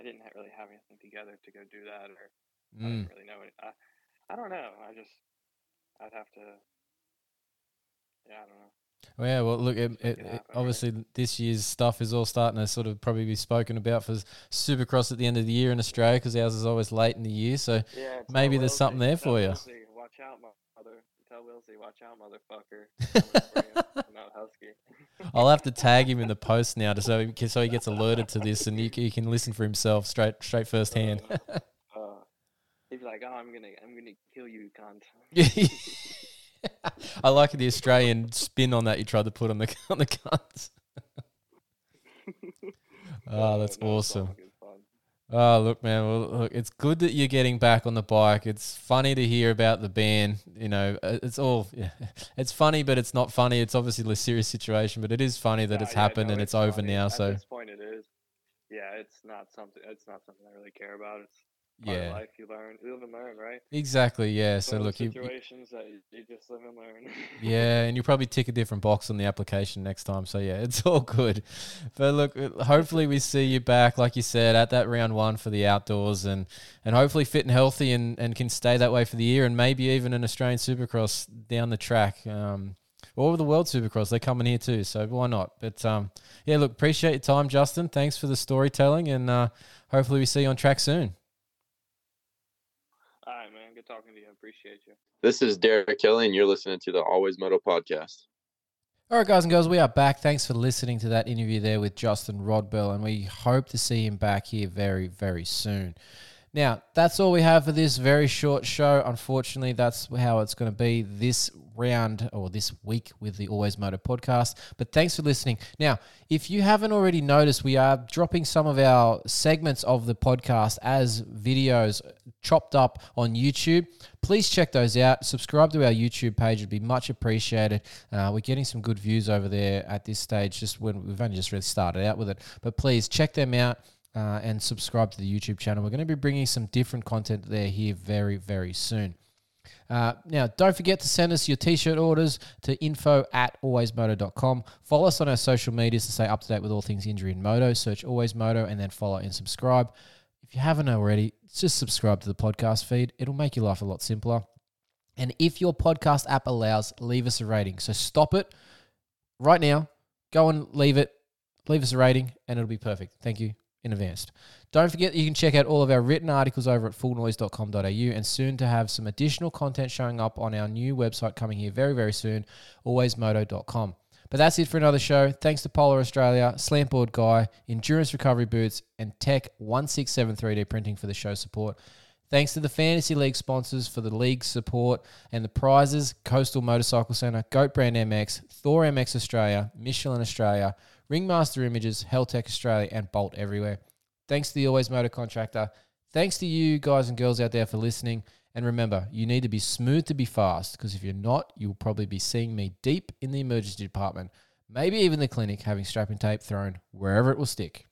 I didn't really have anything together to go do that, or I Mm. didn't really know it. I, I don't know. I just I'd have to. Yeah, I don't know. Well, yeah, well, look, it, it, it it- happen, right? obviously this year's stuff is all starting to sort of probably be spoken about for Supercross at the end of the year in Australia because ours is always late in the year. So, Yeah, Maybe there's something there for you. Watch out, mother. Tell Wilsey, watch out, motherfucker. Coming. I'm not husky. I'll have to tag him in the post now to so he, can- so he gets alerted to this and he, he can listen for himself straight straight firsthand. Uh, uh, he'd like, "Oh, I'm gonna, I'm gonna kill you, cunt." I like the Australian spin on that you tried to put on the on the guns. Oh, that's no, it's awesome. Oh, look, man. Well, look, it's good that you're getting back on the bike. It's funny to hear about the ban. You know, uh, it's all, yeah, it's funny, but it's not funny. It's obviously a serious situation, but it is funny that Nah, it's yeah, happened no, and it's, over funny. now. At So, this point, it is. Yeah, it's not something. It's not something I really care about. It's yeah, life. You learn, you live and learn, right? exactly. Yeah. It's So, look, those you, you- situations that you, you just live and learn. yeah, and you probably tick a different box on the application next time. So, yeah, it's all good. But look, uh, hopefully we see you back, like you said, at that round one for the outdoors and, and hopefully fit and healthy and, and can stay that way for the year and maybe even an Australian Supercross down the track. Um, or the World Supercross, they're coming here too, so why not? But um, yeah, look, appreciate your time, Justin. Thanks for the storytelling, and uh, hopefully we see you on track soon. All right, man. Good talking to you. I appreciate you. This is Derek Kelly, and you're listening to the Always Moto podcast. All right, guys and girls, we are back. Thanks for listening to that interview there with Justin Rodbell, and we hope to see him back here very, very soon. Now, that's all we have for this very short show. Unfortunately, that's how it's going to be this round or this week with the Always Moto podcast. But thanks for listening. Now, if you haven't already noticed, we are dropping some of our segments of the podcast as videos chopped up on YouTube. Please check those out. Subscribe to our YouTube page; it'd be much appreciated. Uh, we're getting some good views over there at this stage. Just when we've only just really started out with it, but please check them out uh, and subscribe to the YouTube channel. We're going to be bringing some different content there here very, very soon. Uh, now, don't forget to send us your t shirt orders to info at alwaysmoto.com. Follow us on our social medias to stay up to date with all things injury and moto. Search Always Moto and then follow and subscribe. If you haven't already, just subscribe to the podcast feed. It'll make your life a lot simpler. And if your podcast app allows, leave us a rating. So stop it right now. Go and leave it. Leave us a rating, and it'll be perfect. Thank you in advance. Don't forget that you can check out all of our written articles over at fullnoise.com.au and soon to have some additional content showing up on our new website coming here very, very soon, alwaysmoto.com. But that's it for another show. Thanks to Polar Australia, Slantboard Guy, Endurance Recovery Boots, and Tech 167 3D Printing for the show support. Thanks to the Fantasy League sponsors for the league support and the prizes Coastal Motorcycle Centre, Goat Brand MX, Thor MX Australia, Michelin Australia, Ringmaster Images, Heltech Australia, and Bolt Everywear. Thanks to the Always Moto Contractor. Thanks to you guys and girls out there for listening. And remember, you need to be smooth to be fast because if you're not, you'll probably be seeing me deep in the emergency department, maybe even the clinic, having strapping tape thrown wherever it will stick.